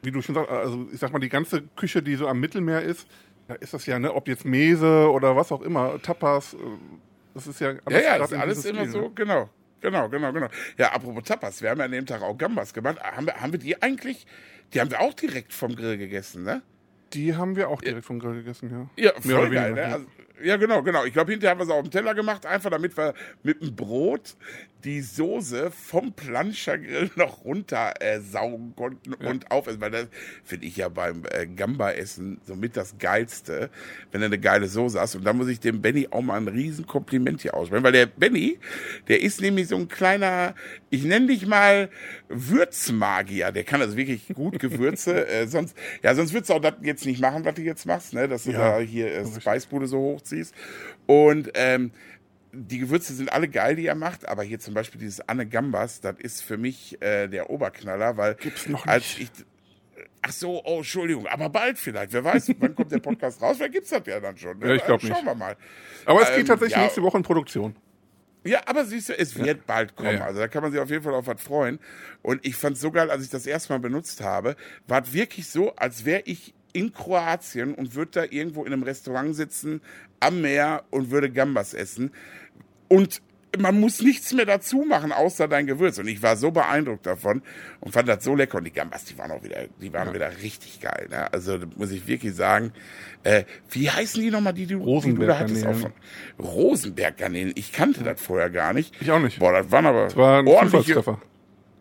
wie du schon sagst, also ich sag mal, die ganze Küche, die so am Mittelmeer ist, da ist das ja, ne, ob jetzt Mese oder was auch immer, Tapas, äh, das ist ja Ja, ja, grad das ist alles immer Stil, so, ne? genau. Genau, genau, genau. Ja, apropos Tapas, wir haben ja an dem Tag auch Gambas gemacht. Haben wir, haben wir die eigentlich, die haben wir auch direkt vom Grill gegessen, ne? Die haben wir auch direkt vom Grill gegessen, ja. Ja, voll geil, ne? ja. Also, ja, genau, genau. Ich glaube, hinterher haben wir es auch auf dem Teller gemacht, einfach damit wir mit dem Brot die Soße vom Planschergrill noch runter äh, saugen konnten und aufessen. Weil das finde ich ja beim äh, Gamba-Essen somit das Geilste, wenn du eine geile Soße hast. Und da muss ich dem Benny auch mal ein Riesenkompliment hier aussprechen. Weil der Benny, der ist nämlich so ein kleiner, ich nenne dich mal Würzmagier. Der kann also wirklich gut Gewürze. äh, sonst, ja, sonst würdest du auch das jetzt nicht machen, was du jetzt machst, ne? Dass du Ja, da hier äh, Speisbude so hochziehst. Und ähm, die Gewürze sind alle geil, die er macht, aber hier zum Beispiel dieses Anne Gambas, das ist für mich äh, der Oberknaller, weil Gibt's noch als nicht. ich Ach so, oh, Entschuldigung, aber bald vielleicht. Wer weiß, wann kommt der Podcast raus? Vielleicht gibt's das ja dann schon. ne? Ja, ich glaub Schauen nicht. wir mal. Aber es geht Ähm, tatsächlich ja. nächste Woche in Produktion. Ja, aber siehst du, es wird bald kommen. Ja, ja. Also da kann man sich auf jeden Fall auf was freuen. Und ich fand's so geil, als ich das erste Mal benutzt habe, war es wirklich so, als wäre ich in Kroatien und würde da irgendwo in einem Restaurant sitzen am Meer und würde Gambas essen. Und man muss nichts mehr dazu machen, außer dein Gewürz. Und ich war so beeindruckt davon und fand das so lecker. Und die Gambas, die waren auch wieder, die waren wieder richtig geil. Ne? Also muss ich wirklich sagen. Äh, wie heißen die nochmal, die, die, die du da hattest? Auch Rosenberg-Garnelen. von Rosenberg-Garnelen. Ich kannte das vorher gar nicht. Ich auch nicht. Boah, das waren aber Das war ein ordentliche.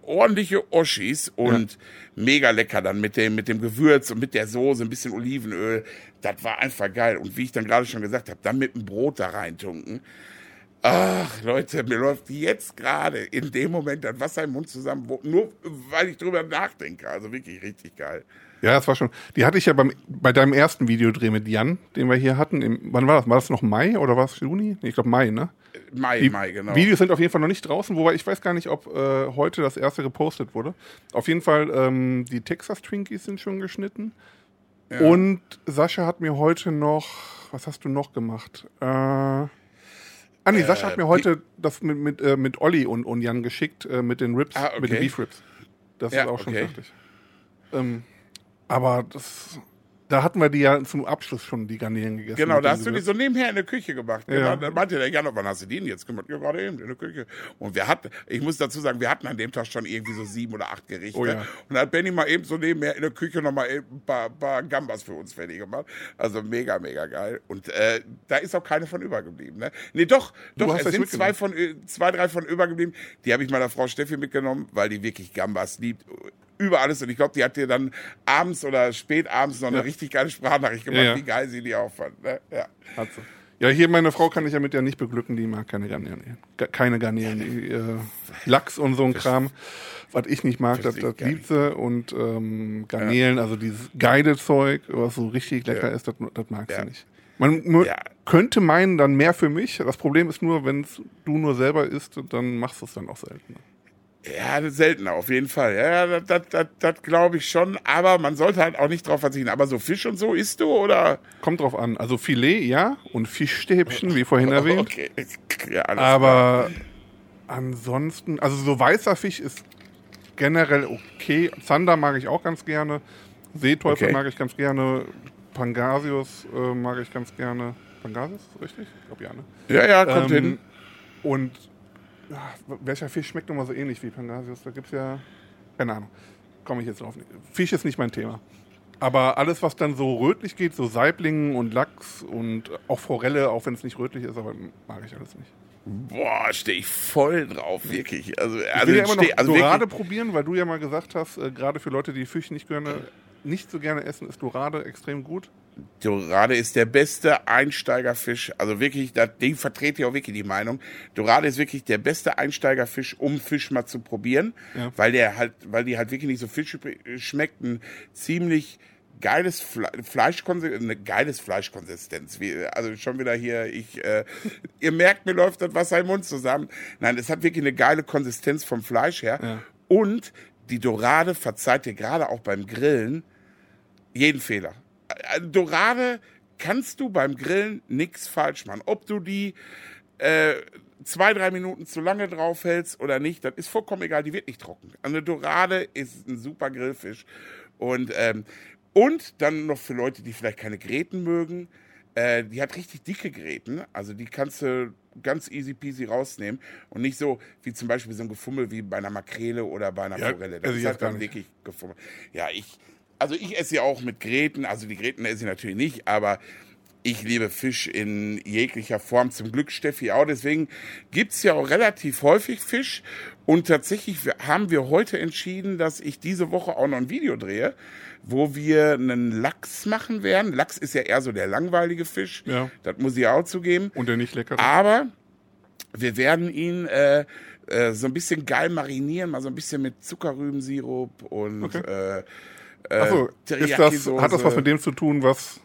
Ordentliche Oschis und mega lecker dann mit dem, mit dem Gewürz und mit der Soße, ein bisschen Olivenöl. Das war einfach geil. Und wie ich dann gerade schon gesagt habe, dann mit dem Brot da reintunken. Ach, Leute, mir läuft jetzt gerade in dem Moment das Wasser im Mund zusammen, nur weil ich drüber nachdenke. Also wirklich richtig geil. Ja, das war schon. Die hatte ich ja beim, bei deinem ersten Videodreh mit Jan, den wir hier hatten. Im, wann war das? War das noch Mai oder war es Juni? Ich glaube Mai, ne? Mai, Die Mai, genau. Videos sind auf jeden Fall noch nicht draußen, wobei ich weiß gar nicht, ob äh, heute das erste gepostet wurde. Auf jeden Fall, ähm, die Texas Twinkies sind schon geschnitten. Und Sascha hat mir heute noch, was hast du noch gemacht? Äh, ah nee, Sascha hat mir heute das mit, mit, äh, mit Olli und, und Jan geschickt, äh, mit den Rips, Ah, okay. mit den Beef Rips. Das Ja, ist auch schon okay. fertig. Ähm, aber das, da hatten wir die ja zum Abschluss schon, die Garnelen gegessen. Genau, da hast du die so nebenher in der Küche gemacht. Genau, Ja. dann meinte der Jan, wann hast du die denn jetzt gemacht? Ja, gerade eben in der Küche. Und wir hatten, ich muss dazu sagen, wir hatten an dem Tag schon irgendwie so sieben oder acht Gerichte. Oh ja. Und dann hat Benny mal eben so nebenher in der Küche nochmal eben ein paar, paar Gambas für uns fertig gemacht. Also mega, mega geil. Und äh, da ist auch keine von übergeblieben. Ne? Nee, doch, doch, es sind zwei, von, äh, zwei, drei von übergeblieben. Die habe ich meiner Frau Steffi mitgenommen, weil die wirklich Gambas liebt. Über alles. Und ich glaube, die hat dir dann abends oder spät abends noch eine richtig geile Sprachnachricht gemacht, Ja, ja. wie geil sie die auch fand. Ne? Ja. Hat sie. Ja, hier meine Frau kann ich ja mit ja nicht beglücken, die mag keine Garnelen. Ga- Keine Garnelen. Die, äh, Lachs und so ein Kram, was ich nicht mag, das, das liebt sie. Und ähm, Garnelen, also dieses geile Zeug, was so richtig lecker Ja. ist, das, das mag Ja. sie nicht. Man Ja. könnte meinen, dann mehr für mich. Das Problem ist nur, wenn du nur selber isst, dann machst du es dann auch selten. Ja, seltener, auf jeden Fall. Ja, das, das, das, das glaube ich schon. Aber man sollte halt auch nicht drauf verzichten. Aber so Fisch und so isst du, oder? Kommt drauf an. Also Filet, ja, und Fischstäbchen, wie vorhin erwähnt. Okay. Ja, alles klar. Aber ansonsten, also so weißer Fisch ist generell okay. Zander mag ich auch ganz gerne. Seeteufel Okay. mag ich ganz gerne. Pangasius äh, mag ich ganz gerne. Pangasius, richtig? Ich glaube ja, ne? Ja, ja, kommt Ähm, hin. Und ach, welcher Fisch schmeckt nochmal so ähnlich wie Pangasius? Da gibt es ja, keine Ahnung, komme ich jetzt drauf. Fisch ist nicht mein Thema. Aber alles, was dann so rötlich geht, so Saiblingen und Lachs und auch Forelle, auch wenn es nicht rötlich ist, aber mag ich alles nicht. Boah, stehe ich voll drauf, wirklich. Also, Ich also, will ja immer noch also Dorade wirklich, probieren, weil du ja mal gesagt hast, äh, gerade für Leute, die Fisch nicht gerne, nicht so gerne essen, ist Dorade extrem gut. Dorade ist der beste Einsteigerfisch. Also wirklich, da, den vertrete ich auch wirklich die Meinung. Dorade ist wirklich der beste Einsteigerfisch, um Fisch mal zu probieren, Ja. weil der halt, weil die halt wirklich nicht so Fisch schmeckt. Ein ziemlich geiles Fle Fleischkonsistenz, eine geiles Fleischkonsistenz. Wie, also schon wieder hier, ich, äh, ihr merkt, mir läuft das Wasser im Mund zusammen. Nein, es hat wirklich eine geile Konsistenz vom Fleisch her. Ja. Und die Dorade verzeiht dir gerade auch beim Grillen jeden Fehler. Also Dorade kannst du beim Grillen nichts falsch machen. Ob du die äh, zwei, drei Minuten zu lange draufhältst oder nicht, das ist vollkommen egal, die wird nicht trocken. Eine Dorade ist ein super Grillfisch. Und, ähm, und dann noch für Leute, die vielleicht keine Gräten mögen, äh, die hat richtig dicke Gräten, also die kannst du ganz easy peasy rausnehmen und nicht so wie zum Beispiel so ein Gefummel wie bei einer Makrele oder bei einer Ja, Forelle. esse ich ist halt dann wirklich gefummelt. Ja, ich, also ich esse ja auch mit Gräten, also die Gräten esse ich natürlich nicht, aber ich liebe Fisch in jeglicher Form. Zum Glück Steffi auch. Deswegen gibt's ja auch relativ häufig Fisch. Und tatsächlich haben wir heute entschieden, dass ich diese Woche auch noch ein Video drehe, wo wir einen Lachs machen werden. Lachs ist ja eher so der langweilige Fisch. Ja. Das muss ich auch zugeben. Und der nicht lecker. Aber wir werden ihn äh, äh, so ein bisschen geil marinieren, mal so ein bisschen mit Zuckerrübensirup und Okay. äh, äh, Achso, hat das was mit dem zu tun, was.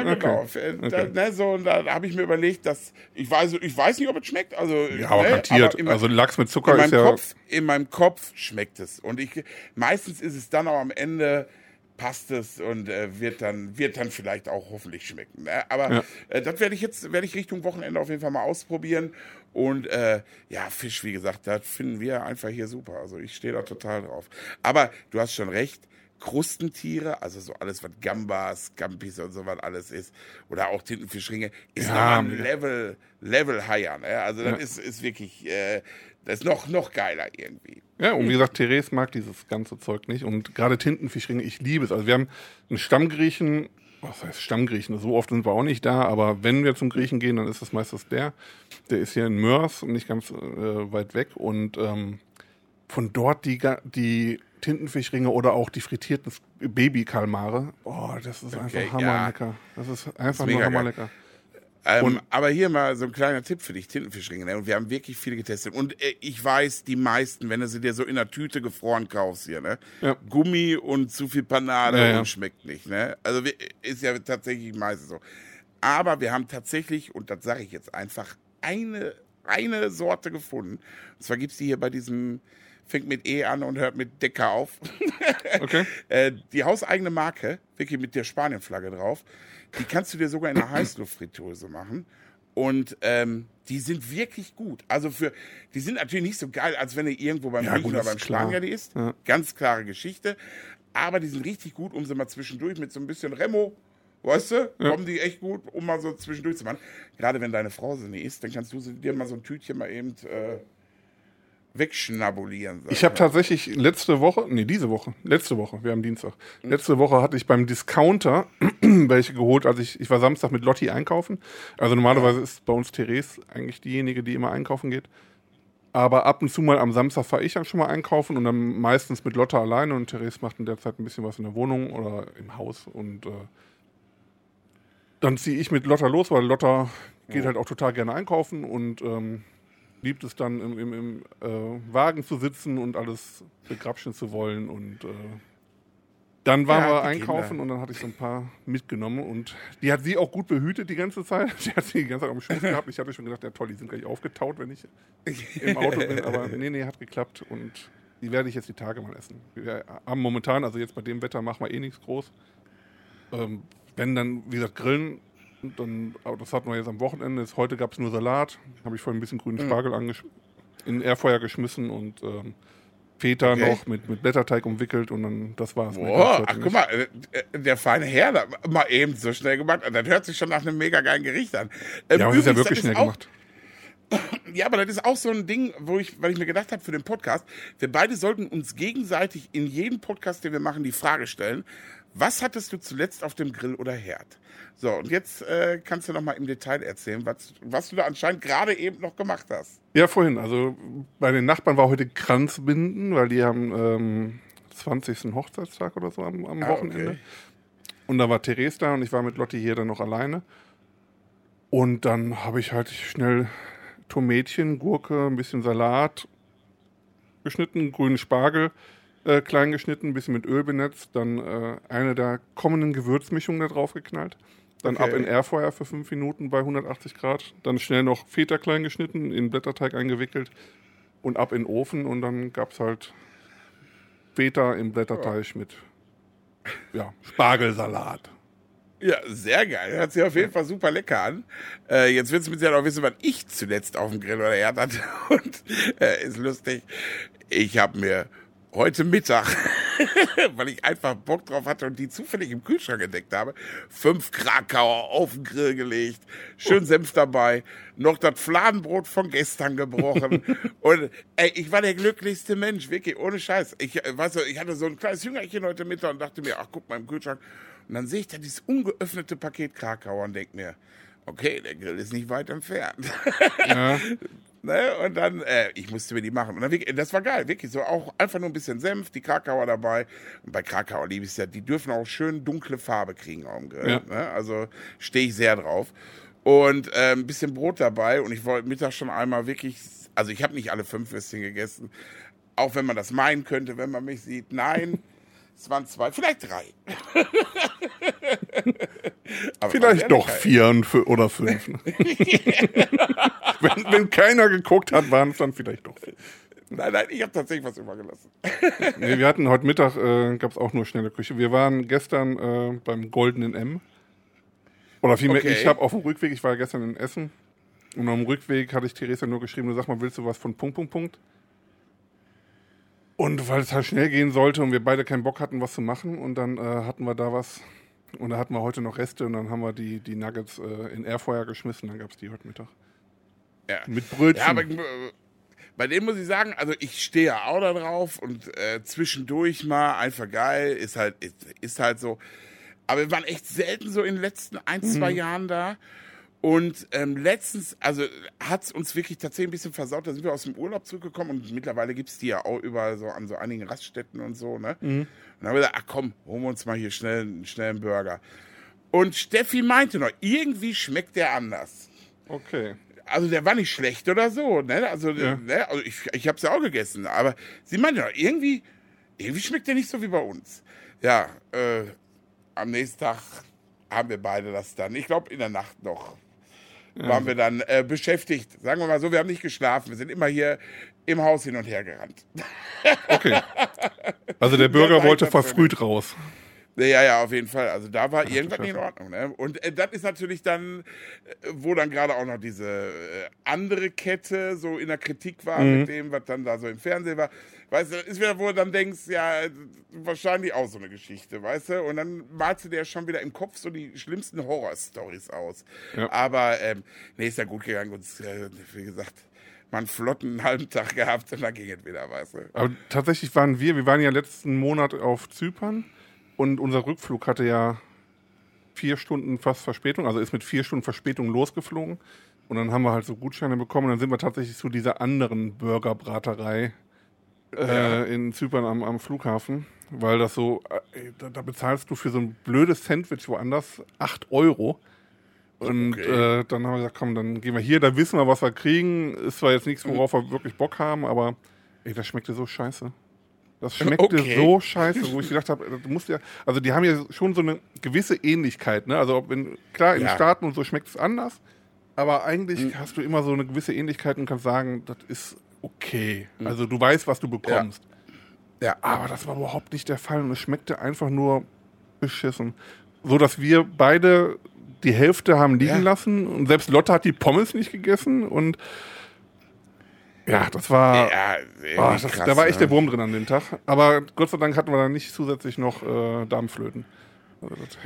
Ja, genau. Okay. Da, Okay. ne, so, und da habe ich mir überlegt, dass ich weiß, ich weiß nicht, ob es schmeckt. Also, Ja, aber ne, garantiert. aber also Lachs mit Zucker meinem ist ja. Kopf, in meinem Kopf schmeckt es. Und ich meistens ist es dann auch am Ende passt es und äh, wird dann wird dann vielleicht auch hoffentlich schmecken. Ne? Aber Ja. äh, das werde ich jetzt werde ich Richtung Wochenende auf jeden Fall mal ausprobieren. Und äh, ja, Fisch, wie gesagt, das finden wir einfach hier super. Also ich stehe da total drauf. Aber du hast schon recht. Krustentiere, also so alles, was Gambas, Gampis und so was alles ist, oder auch Tintenfischringe, ist Ja, nochmal ein. Level, Level higher. Ne? Also das Ja. ist, ist wirklich, äh, das ist noch, noch geiler irgendwie. Ja, und wie gesagt, Therese mag dieses ganze Zeug nicht. Und gerade Tintenfischringe, ich liebe es. Also wir haben einen Stammgriechen, was heißt Stammgriechen? So oft sind wir auch nicht da, aber wenn wir zum Griechen gehen, dann ist es meistens der. Der ist hier in Mörs und nicht ganz äh, weit weg. Und ähm, von dort die, die Tintenfischringe oder auch die frittierten Babykalmare. Oh, das ist Okay, einfach ja. hammerlecker. Das ist einfach mega nur geil. Ähm, aber hier mal so ein kleiner Tipp für dich, Tintenfischringe. Ne? Und wir haben wirklich viele getestet. Und äh, ich weiß, die meisten, wenn du sie dir so in der Tüte gefroren kaufst hier, ne? Ja. Gummi und zu viel Panade Ja, ja. und schmeckt nicht. Ne? Also wir, ist ja tatsächlich meistens so. Aber wir haben tatsächlich, und das sage ich jetzt einfach, eine, eine Sorte gefunden. Und zwar gibt's die hier bei diesem, fängt mit E an und hört mit Decker auf. Okay. Äh, die hauseigene Marke, wirklich mit der Spanien-Flagge drauf, die kannst du dir sogar in einer Heißluftfritteuse machen. Und ähm, die sind wirklich gut. Also für, die sind natürlich nicht so geil, als wenn du irgendwo beim Ja, gut, oder beim. Spanier die isst. Ja. Ganz klare Geschichte. Aber die sind richtig gut, um sie mal zwischendurch mit so ein bisschen Remo, weißt du, kommen die echt gut, um mal so zwischendurch zu machen. Gerade wenn deine Frau sie nicht isst, dann kannst du dir mal so ein Tütchen mal eben äh, wegschnabulieren. Ich habe tatsächlich letzte Woche, nee, diese Woche, letzte Woche, wir haben Dienstag. Letzte Woche hatte ich beim Discounter welche geholt, als ich, ich war Samstag mit Lotti einkaufen. Also normalerweise ist bei uns Therese eigentlich diejenige, die immer einkaufen geht. Aber ab und zu mal am Samstag fahre ich dann schon mal einkaufen und dann meistens mit Lotta alleine und Therese macht in der Zeit ein bisschen was in der Wohnung oder im Haus und äh, dann ziehe ich mit Lotta los, weil Lotta geht halt auch total gerne einkaufen und ähm, liebt es dann im, im, im äh, Wagen zu sitzen und alles begrapschen zu wollen und äh, Dann waren Ja, wir einkaufen Kinder. und dann hatte ich so ein paar mitgenommen und die hat sie auch gut behütet die ganze Zeit. Die hat sie die ganze Zeit am Schoß gehabt. Ich hatte schon gedacht, ja toll, die sind gleich aufgetaut, wenn ich im Auto bin. Aber nee, nee, hat geklappt und die werde ich jetzt die Tage mal essen. Wir haben momentan, also jetzt bei dem Wetter machen wir eh nichts groß. Ähm, wenn dann, wie gesagt, grillen, dann, das hatten wir jetzt am Wochenende. Jetzt, heute gab es nur Salat. Habe ich vorhin ein bisschen grünen Mhm. Spargel angesch in Airfeuer geschmissen und ähm, Feta Okay. noch mit, mit Blätterteig umwickelt und dann das war's. Boah, ach guck mal, äh, der feine Herr, da, mal eben so schnell gemacht. Das hört sich schon nach einem mega geilen Gericht an. Ähm, Ja, aber das ist ja übrigens, wirklich schnell auch, gemacht. Ja, aber das ist auch so ein Ding, wo ich, weil ich mir gedacht habe für den Podcast, wir beide sollten uns gegenseitig in jedem Podcast, den wir machen, die Frage stellen, was hattest du zuletzt auf dem Grill oder Herd? So, und jetzt äh, kannst du noch mal im Detail erzählen, was, was du da anscheinend gerade eben noch gemacht hast. Ja, vorhin. Also bei den Nachbarn war heute Kranzbinden, weil die haben ähm, 20. Hochzeitstag oder so am, am Ah, Wochenende. okay. Und da war Therese da und ich war mit Lotti hier dann noch alleine. Und dann habe ich halt schnell Tomätchen, Gurke, ein bisschen Salat geschnitten, grünen Spargel äh, klein geschnitten, ein bisschen mit Öl benetzt, dann äh, eine der kommenden Gewürzmischungen da drauf geknallt. Dann Okay. ab in Airfeuer für fünf Minuten bei 180 Grad. Dann schnell noch Feta klein geschnitten, in Blätterteig eingewickelt und ab in den Ofen. Und dann gab es halt Feta im Blätterteig mit ja, Spargelsalat. Ja, sehr geil. Hört sich auf jeden Fall super lecker an. Äh, jetzt willst du mit Sicherheit auch wissen, was ich zuletzt auf dem Grill oder Herd hatte. Und äh, ist lustig. Ich habe mir heute Mittag, weil ich einfach Bock drauf hatte und die zufällig im Kühlschrank entdeckt habe, fünf Krakauer auf den Grill gelegt, schön Senf dabei, noch das Fladenbrot von gestern gebrochen und ey, ich war der glücklichste Mensch, wirklich, ohne Scheiß. Ich, weißt du, ich hatte so ein kleines Jüngerchen heute Mittag und dachte mir, ach guck mal im Kühlschrank und dann sehe ich da dieses ungeöffnete Paket Krakauer und denke mir, okay, der Grill ist nicht weit entfernt. Ja, Ne? Und dann, äh, ich musste mir die machen. Und dann, das war geil, wirklich so. Auch einfach nur ein bisschen Senf, die Krakauer dabei. Und bei Krakauer liebe ich es ja, die dürfen auch schön dunkle Farbe kriegen auf dem Grill. Ja. Ne? Also stehe ich sehr drauf. Und äh, ein bisschen Brot dabei. Und ich wollte Mittag schon einmal wirklich, also ich habe nicht alle fünf Würstchen gegessen. Auch wenn man das meinen könnte, wenn man mich sieht. Nein, es waren zwei, vielleicht drei. Vielleicht doch vier oder fünf. ne? wenn, wenn keiner geguckt hat, waren es dann vielleicht doch vier. Nein, nein, ich habe tatsächlich was übergelassen. Nee, wir hatten heute Mittag, äh, gab es auch nur schnelle Küche. Wir waren gestern äh, beim Goldenen M. Oder vielmehr, Okay. ich habe auf dem Rückweg, ich war gestern in Essen. Und auf dem Rückweg hatte ich Theresa nur geschrieben, du sag mal, willst du was von Punkt, Punkt, Punkt? Und weil es halt schnell gehen sollte und wir beide keinen Bock hatten, was zu machen. Und dann äh, hatten wir da was. Und da hatten wir heute noch Reste und dann haben wir die, die Nuggets äh, in Airfeuer geschmissen. Dann gab es die heute Mittag. Ja. Mit Brötchen. Ja, aber äh, bei denen muss ich sagen, also ich stehe ja auch da drauf und äh, zwischendurch mal einfach geil, ist halt, ist, ist halt so. Aber wir waren echt selten so in den letzten ein, zwei Jahren da. Und ähm, letztens, also hat's uns wirklich tatsächlich ein bisschen versaut. Da sind wir aus dem Urlaub zurückgekommen und mittlerweile gibt's die ja auch überall so an so einigen Raststätten und so, ne? Und dann haben wir gesagt, ach komm, holen wir uns mal hier schnell, schnell einen Burger. Und Steffi meinte noch, irgendwie schmeckt der anders okay. also der war nicht schlecht oder so, ne? Also, Ja. ne? also ich, ich habe es ja auch gegessen, aber sie meinte doch, irgendwie, irgendwie schmeckt der nicht so wie bei uns. Ja, äh, am nächsten Tag haben wir beide das dann. Ich glaube, in der Nacht noch waren wir dann äh, beschäftigt. Sagen wir mal so, wir haben nicht geschlafen. Wir sind immer hier im Haus hin und her gerannt. Okay. Also der Bürger wollte verfrüht raus. Ja, ja, auf jeden Fall. Also da war irgendwas nicht in Ordnung. Ne? Und äh, das ist natürlich dann, äh, wo dann gerade auch noch diese äh, andere Kette so in der Kritik war mit dem, was dann da so im Fernsehen war. Weißt du, ist wieder, wo du dann denkst, ja, wahrscheinlich auch so eine Geschichte, weißt du? Und dann malst du dir schon wieder im Kopf so die schlimmsten Horror-Stories aus. Ja. Aber, ähm, nee, ist ja gut gegangen. Und äh, wie gesagt, mal einen flotten halben Tag gehabt und dann ging es wieder, weißt du? Aber tatsächlich waren wir, wir waren ja letzten Monat auf Zypern und unser Rückflug hatte ja vier Stunden fast Verspätung, also ist mit vier Stunden Verspätung losgeflogen. Und dann haben wir halt so Gutscheine bekommen und dann sind wir tatsächlich zu dieser anderen Burgerbraterei äh, in Zypern am, am Flughafen, weil das so, äh, da, da bezahlst du für so ein blödes Sandwich woanders 8 Euro. Und Okay. äh, dann haben wir gesagt, komm, dann gehen wir hier, da wissen wir, was wir kriegen. Ist zwar jetzt nichts, worauf wir wirklich Bock haben, aber ey, das schmeckte so scheiße. Das schmeckte Okay. so scheiße, wo ich gedacht habe, du musst ja, also die haben ja schon so eine gewisse Ähnlichkeit, ne? Also ob in, klar, in Ja. Staaten und so schmeckt es anders, aber eigentlich Mhm. hast du immer so eine gewisse Ähnlichkeit und kannst sagen, das ist okay. Also du weißt, was du bekommst. Ja. Aber das war überhaupt nicht der Fall und es schmeckte einfach nur beschissen. So dass wir beide die Hälfte haben liegen Ja. lassen und selbst Lotte hat die Pommes nicht gegessen und ja, das war. Ja, Oh, das, krass, da war echt ne? der Wurm drin an dem Tag. Aber Gott sei Dank hatten wir dann nicht zusätzlich noch äh, Darmflöten.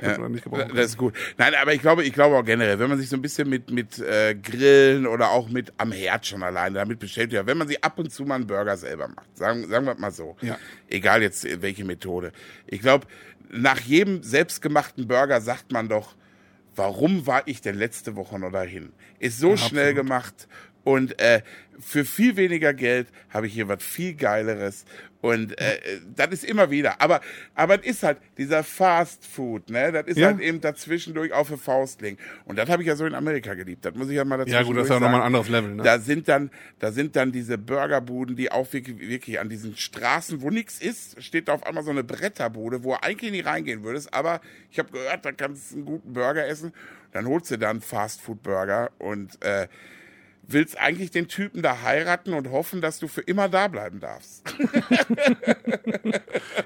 Das gebraucht. Das ist gut. Nein, aber ich glaube, ich glaube auch generell, wenn man sich so ein bisschen mit, mit äh, Grillen oder auch mit am Herd schon alleine damit beschäftigt, ja, wenn man sich ab und zu mal einen Burger selber macht, sagen, sagen wir mal so. Ja. Egal jetzt welche Methode. Ich glaube, nach jedem selbstgemachten Burger sagt man doch, warum war ich denn letzte Woche noch dahin? Ist so schnell absolut. gemacht und äh, für viel weniger Geld habe ich hier was viel Geileres. Und äh, das ist immer wieder. Aber, aber es ist halt dieser Fast Food, ne? Das ist Ja. halt eben dazwischendurch auf eine Faust legen. Und das habe ich ja so in Amerika geliebt. Das muss ich ja mal dazu Ja, gut, das ist ja nochmal ein anderes Level, ne? Da sind dann, da sind dann diese Burgerbuden, die auch wirklich, wirklich an diesen Straßen, wo nichts ist, steht da auf einmal so eine Bretterbude, wo du eigentlich nie reingehen würdest. Aber ich habe gehört, da kannst du einen guten Burger essen. Dann holst du dann Fast Food Burger und äh, willst eigentlich den Typen da heiraten und hoffen, dass du für immer da bleiben darfst.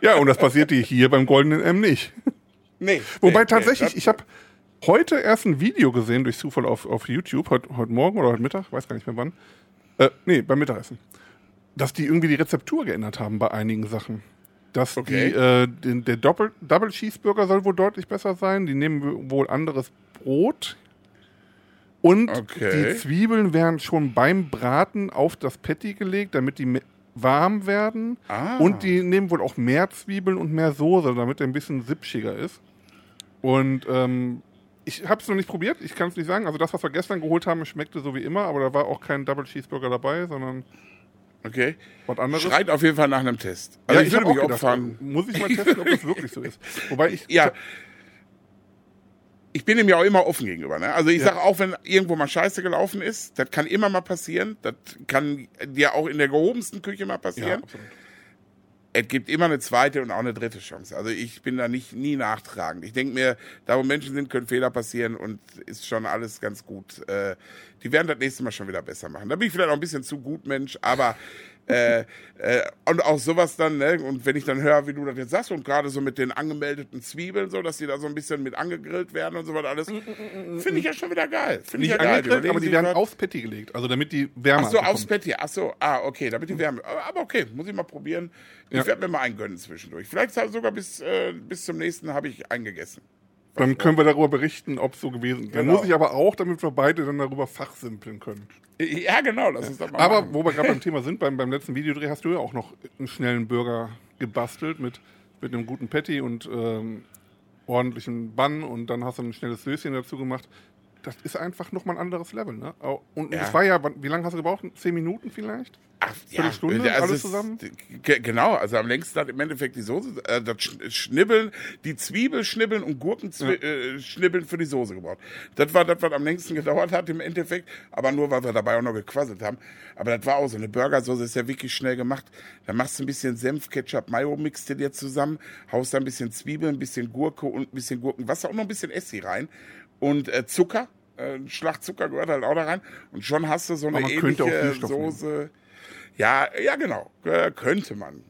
Ja, und das passiert dir hier beim Goldenen M nicht. Nee. Wobei nee, tatsächlich, nee, ich habe heute erst ein Video gesehen durch Zufall auf, auf YouTube, heute, heute Morgen oder heute Mittag, weiß gar nicht mehr wann. Äh, nee, beim Mittagessen. Dass die irgendwie die Rezeptur geändert haben bei einigen Sachen. Dass Okay. die, äh, den, der Doppel, Double Cheeseburger soll wohl deutlich besser sein. Die nehmen wohl anderes Brot. Und Okay. die Zwiebeln werden schon beim Braten auf das Patty gelegt, damit die warm werden. Ah. Und die nehmen wohl auch mehr Zwiebeln und mehr Soße, damit er ein bisschen sipschiger ist. Und ähm, ich habe es noch nicht probiert, ich kann es nicht sagen. Also das, was wir gestern geholt haben, schmeckte so wie immer, aber da war auch kein Double Cheeseburger dabei, sondern Okay. was anderes. Schreit auf jeden Fall nach einem Test. Also ja, ich, ich würde mich auch gedacht, opfern. muss ich mal testen, ob das wirklich so ist. Wobei ich, Ja. Ich bin ihm ja auch immer offen gegenüber. Ne? Also ich Ja. sage auch, wenn irgendwo mal Scheiße gelaufen ist, das kann immer mal passieren. Das kann dir auch in der gehobensten Küche mal ja, passieren. absolut. es gibt immer eine zweite und auch eine dritte Chance. Also ich bin da nicht nie nachtragend. Ich denke mir, da wo Menschen sind, können Fehler passieren und ist schon alles ganz gut. Äh, die werden das nächste Mal schon wieder besser machen. Da bin ich vielleicht auch ein bisschen zu gut Mensch, aber äh, äh, und auch sowas dann, ne? Und wenn ich dann höre, wie du das jetzt sagst, und gerade so mit den angemeldeten Zwiebeln, so, dass die da so ein bisschen mit angegrillt werden und so was alles, finde ich ja schon wieder geil. Finde ich Nicht ja geil. angegrillt, aber die werden was- aufs Patty gelegt, also damit die Wärme Ach so, abbekommen. aufs Patty. Ach so, ah, okay, damit die Wärme. Aber aber okay, muss ich mal probieren. Ich Ja. werde mir mal einen gönnen zwischendurch. Vielleicht sogar bis, äh, bis zum nächsten habe ich eingegessen. Dann können wir darüber berichten, ob es so gewesen ist. Dann Genau. muss ich aber auch, damit wir beide dann darüber fachsimpeln können. Ja, genau, lass uns das mal Aber machen. wo wir gerade beim Thema sind, beim, beim letzten Videodreh hast du ja auch noch einen schnellen Burger gebastelt mit, mit einem guten Patty und ähm, ordentlichen Bun und dann hast du ein schnelles Söschen dazu gemacht. Das ist einfach nochmal ein anderes Level, ne? Und Ja. es war ja, wie lange hast du gebraucht? Zehn Minuten vielleicht? Ach, Viertelstunde, also alles es- zusammen? ge- Genau, also am längsten hat im Endeffekt die Soße, äh, das Sch- Schnibbeln, die Zwiebel schnibbeln und Gurken äh, schnibbeln für die Soße gebraucht. Das war das, was am längsten gedauert hat im Endeffekt, aber nur, weil wir dabei auch noch gequasselt haben. Aber das war auch so eine Burgersoße, ist ja wirklich schnell gemacht. Da machst du ein bisschen Senf, Ketchup, Mayo, mixt du dir zusammen, haust da ein bisschen Zwiebeln, ein bisschen Gurke und ein bisschen Gurkenwasser und noch ein bisschen Essig rein und äh, Zucker. Äh, ein Schlag Zucker gehört halt auch da rein. Und schon hast du so eine ähnliche Süßstoff nehmen. Soße. Ja, ja, genau. Äh, könnte man.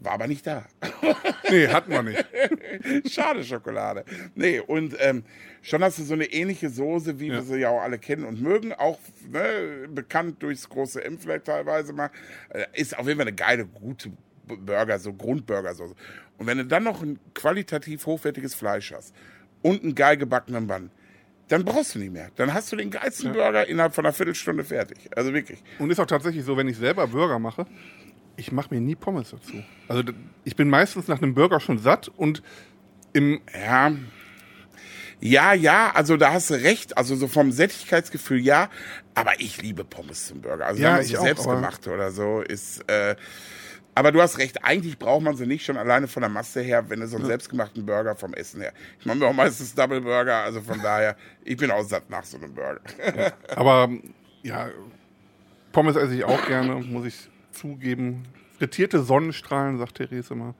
War aber nicht da. Nee, hatten wir nicht. Schade Schokolade. Nee, und ähm, schon hast du so eine ähnliche Soße, wie Ja. wir sie ja auch alle kennen und mögen. Auch ne, bekannt durchs große M vielleicht teilweise mal. Äh, ist auf jeden Fall eine geile, gute Burger, so Grundburgersoße. Und wenn du dann noch ein qualitativ hochwertiges Fleisch hast und einen geil gebackenen Bun, dann brauchst du nicht mehr. Dann hast du den geilsten Burger innerhalb von einer Viertelstunde fertig. Also wirklich. Und ist auch tatsächlich so, wenn ich selber Burger mache, ich mache mir nie Pommes dazu. Also ich bin meistens nach einem Burger schon satt und im Ja. Ja, ja, also da hast du recht. Also so vom Sättigkeitsgefühl ja. Aber ich liebe Pommes zum Burger. Also Ja, ich so auch, selbstgemacht oder so ist. Äh, aber du hast recht, eigentlich braucht man sie nicht schon alleine von der Masse her, wenn du so einen selbstgemachten Burger vom Essen her. Ich mache mir auch meistens Double Burger, also von daher, ich bin auch satt nach so einem Burger. Aber ja, Pommes esse ich auch gerne, muss ich zugeben. frittierte Sonnenstrahlen, sagt Therese mal.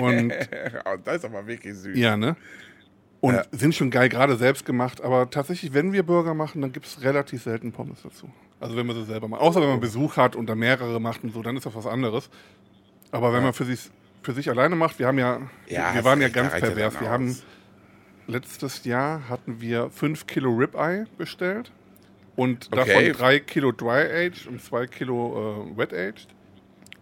Und Oh, das ist aber wirklich süß. ja, ne? Und Ja. sind schon geil, gerade selbst gemacht. Aber tatsächlich, wenn wir Burger machen, dann gibt es relativ selten Pommes dazu. Also wenn man sie selber macht. Außer wenn man Besuch hat und da mehrere macht und so, dann ist das was anderes. Aber wenn man für sich, für sich alleine macht, wir haben ja, Ja, wir waren ja ganz pervers. Wir haben letztes Jahr hatten wir 5 Kilo Ribeye bestellt und Okay. davon 3 Kilo Dry Aged und 2 Kilo äh, Wet Aged.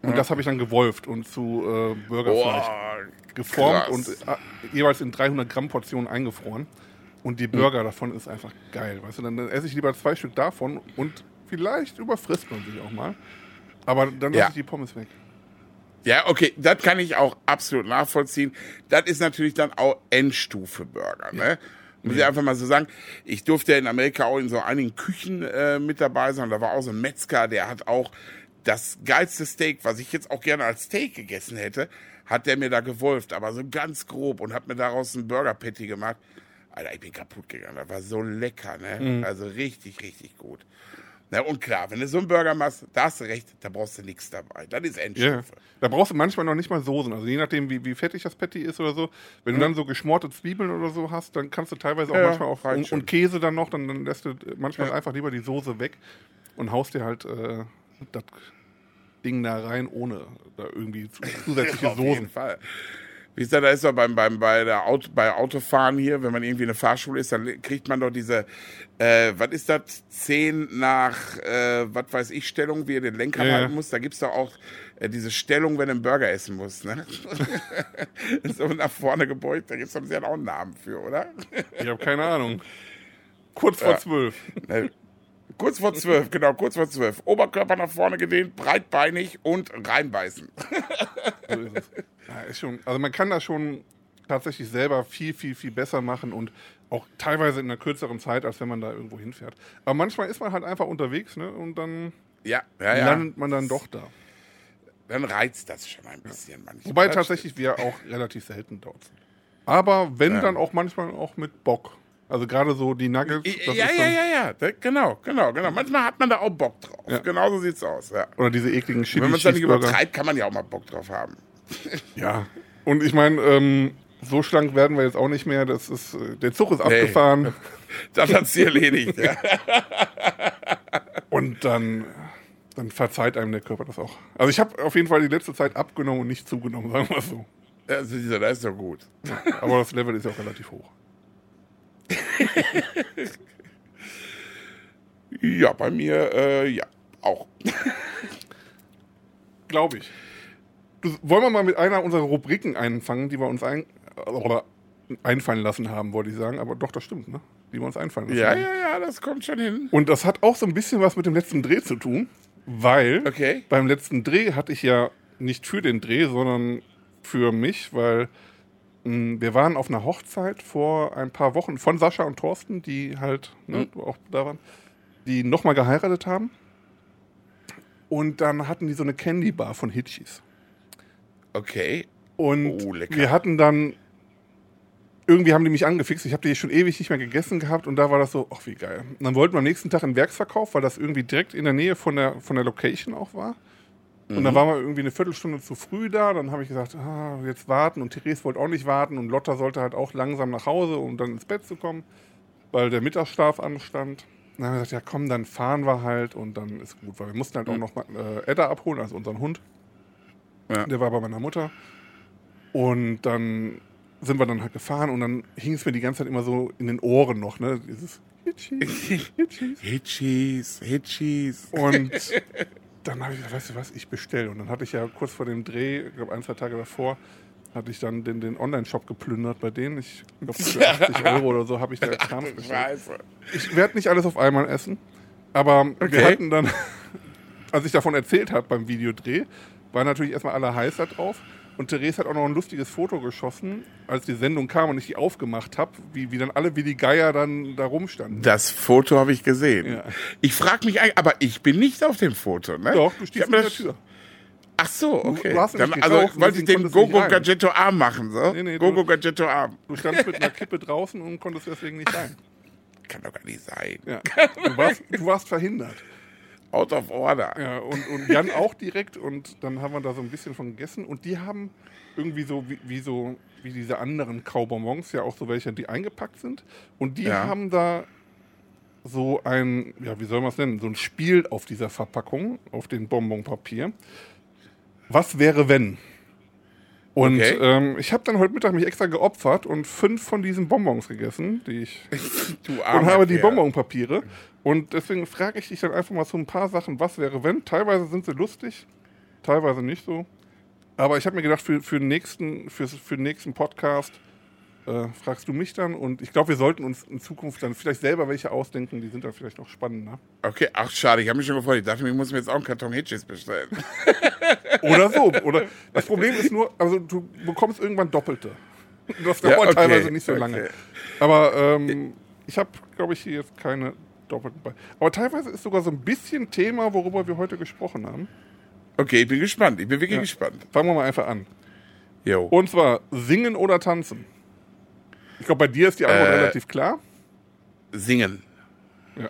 Und das habe ich dann gewolft und zu äh, Burgerfleisch Boah, geformt krass. und äh, jeweils in 300 Gramm Portionen eingefroren. Und die Burger davon ist einfach geil. Weißt du, dann, dann esse ich lieber zwei Stück davon und vielleicht überfrisst man sich auch mal. Aber dann lasse Ja. ich die Pommes weg. Ja, okay, das kann ich auch absolut nachvollziehen. Das ist natürlich dann auch Endstufe Burger, ne? Muss ich einfach mal so sagen. Ich durfte ja in Amerika auch in so einigen Küchen äh, mit dabei sein. Da war auch so ein Metzger, der hat auch das geilste Steak, was ich jetzt auch gerne als Steak gegessen hätte, hat der mir da gewolft, aber so ganz grob und hat mir daraus einen Burger Patty gemacht. Alter, ich bin kaputt gegangen. Das war so lecker, ne? Also richtig, richtig gut. Na, und klar, wenn du so einen Burger machst, da hast du recht, da brauchst du nichts dabei. Das ist Ja. Endstufe. Da brauchst du manchmal noch nicht mal Soßen. Also je nachdem, wie, wie fettig das Patty ist oder so. Wenn du dann so geschmorte Zwiebeln oder so hast, dann kannst du teilweise auch Ja, manchmal auch und, und Käse dann noch, dann, dann lässt du manchmal Ja. einfach lieber die Soße weg und haust dir halt äh, das Ding da rein, ohne da irgendwie zu, zusätzliche Auf jeden Soßen. Fall. Wie ist das, da ist doch beim, beim, bei, der Auto, bei Autofahren hier, wenn man irgendwie eine Fahrschule ist, dann kriegt man doch diese, äh, was ist das, 10 nach, äh, was weiß ich, Stellung, wie er den Lenker Ja, ja. halten muss. Da gibt's doch auch äh, diese Stellung, wenn du einen Burger essen musst. Ne? so nach vorne gebeugt, da gibt's doch auch einen Namen für, oder? Ich habe keine Ahnung. Kurz vor Ja. zwölf. Ne? Kurz vor zwölf, genau, kurz vor zwölf. Oberkörper nach vorne gedehnt, breitbeinig und reinbeißen. So ist es. Ja, ist schon, also man kann das schon tatsächlich selber viel, viel, viel besser machen und auch teilweise in einer kürzeren Zeit, als wenn man da irgendwo hinfährt. Aber manchmal ist man halt einfach unterwegs ne, und dann Ja, ja, ja. landet man dann doch da. Dann reizt das schon ein bisschen manchmal. Wobei tatsächlich wir auch relativ selten dort sind. Aber wenn, dann auch manchmal auch mit Bock. Also gerade so die Nuggets. Ja, ist ja, ja, ja, da- genau, genau, genau. Manchmal hat man da auch Bock drauf. Ja. Genau so sieht's aus, ja. Oder diese ekligen Chili Wenn man es dann nicht übertreibt, kann man ja auch mal Bock drauf haben. Ja. Und ich meine, ähm, so schlank werden wir jetzt auch nicht mehr. Das ist, äh, der Zug ist abgefahren. Das hat's dir erledigt, ja. Und dann, dann verzeiht einem der Körper das auch. Also ich habe auf jeden Fall die letzte Zeit abgenommen und nicht zugenommen, sagen wir mal so. Also dieser, das ist doch gut. Aber das Level ist ja auch relativ hoch. Ja, bei mir, äh, ja, auch. Glaube ich. Wollen wir mal mit einer unserer Rubriken einfangen, die wir uns ein, oder einfallen lassen haben, wollte ich sagen. Aber doch, das stimmt, ne? Die wir uns einfallen lassen Ja, haben. ja, ja, das kommt schon hin. Und das hat auch so ein bisschen was mit dem letzten Dreh zu tun, weil Okay. beim letzten Dreh hatte ich ja nicht für den Dreh, sondern für mich, weil wir waren auf einer Hochzeit vor ein paar Wochen von Sascha und Thorsten, die halt ne, auch da waren, die nochmal geheiratet haben. Und dann hatten die so eine Candy Bar von Hitchis. Okay. Und Oh, wir hatten dann, irgendwie haben die mich angefixt. Ich habe die schon ewig nicht mehr gegessen gehabt und da war das so, ach wie geil. Und dann wollten wir am nächsten Tag einen Werksverkauf, weil das irgendwie direkt in der Nähe von der, von der Location auch war. Und Mhm. dann waren wir irgendwie eine Viertelstunde zu früh da. Dann habe ich gesagt, ah, jetzt warten. Und Therese wollte auch nicht warten. Und Lotta sollte halt auch langsam nach Hause, um dann ins Bett zu kommen, weil der Mittagsschlaf anstand. Dann haben wir gesagt, ja komm, dann fahren wir halt und dann ist gut. Weil wir mussten halt auch noch mal, äh, Edda abholen, also unseren Hund. Ja. Der war bei meiner Mutter. Und dann sind wir dann halt gefahren und dann hing es mir die ganze Zeit immer so in den Ohren noch, ne? Dieses Hitchis, Hitchis. Hitchis, Hitchis. Und dann habe ich gesagt, weißt du was, ich bestelle. Und dann hatte ich ja kurz vor dem Dreh, ich glaube ein, zwei Tage davor, hatte ich dann den, den Online-Shop geplündert bei denen. Ich glaube, für 80 Euro oder so habe ich da Kram bestellt. Ich werde nicht alles auf einmal essen, aber wir Okay. hatten dann, als ich davon erzählt habe beim Videodreh, waren natürlich erstmal alle heiß da drauf. Und Therese hat auch noch ein lustiges Foto geschossen, als die Sendung kam und ich die aufgemacht habe, wie, wie dann alle wie die Geier dann da rumstanden. Das Foto habe ich gesehen. Ja. Ich frage mich eigentlich, aber ich bin nicht auf dem Foto, ne? Doch, du stehst in der Tür. Ach so, okay. du hast Dann, nämlich also gekauft, wollte ich den du Gogo rein. Gadgetto Arm machen, so? Nee, nee, du- Gogo Gadgetto Arm. Du standst mit einer Kippe draußen und konntest deswegen nicht rein. Kann doch gar nicht sein. Ja. Du, warst, du warst verhindert. Out of order. Ja, und, und Jan auch direkt und dann haben wir da so ein bisschen von gegessen und die haben irgendwie so wie, wie so wie diese anderen Kaubonbons ja auch so welche, die eingepackt sind und die Ja. haben da so ein, ja, wie soll man es nennen, so ein Spiel auf dieser Verpackung, auf dem Bonbonpapier. Was wäre, wenn? Und Okay. ähm, ich habe dann heute Mittag mich extra geopfert und fünf von diesen Bonbons gegessen, die ich Du und armer habe die. Bonbonpapiere. Und deswegen frage ich dich dann einfach mal so ein paar Sachen, was wäre, wenn. Teilweise sind sie lustig, teilweise nicht so. Aber ich habe mir gedacht, für, für, den nächsten, für, für den nächsten Podcast äh, fragst du mich dann. Und ich glaube, wir sollten uns in Zukunft dann vielleicht selber welche ausdenken, die sind dann vielleicht noch spannender. Okay, ach schade, ich habe mich schon gefreut. Ich dachte, ich muss mir jetzt auch einen Karton Hitchis bestellen. Oder so. Oder das Problem ist nur, also du bekommst irgendwann Doppelte. Das Ja, dauert okay, teilweise nicht so okay. lange. Aber ähm, ich habe, glaube ich, hier jetzt keine doppelten bei. Aber teilweise ist sogar so ein bisschen Thema, worüber wir heute gesprochen haben. Okay, ich bin gespannt. Ich bin wirklich Ja. gespannt. Fangen wir mal einfach an. Jo. Und zwar singen oder tanzen. Ich glaube, bei dir ist die Antwort Äh. relativ klar. Singen. Ja.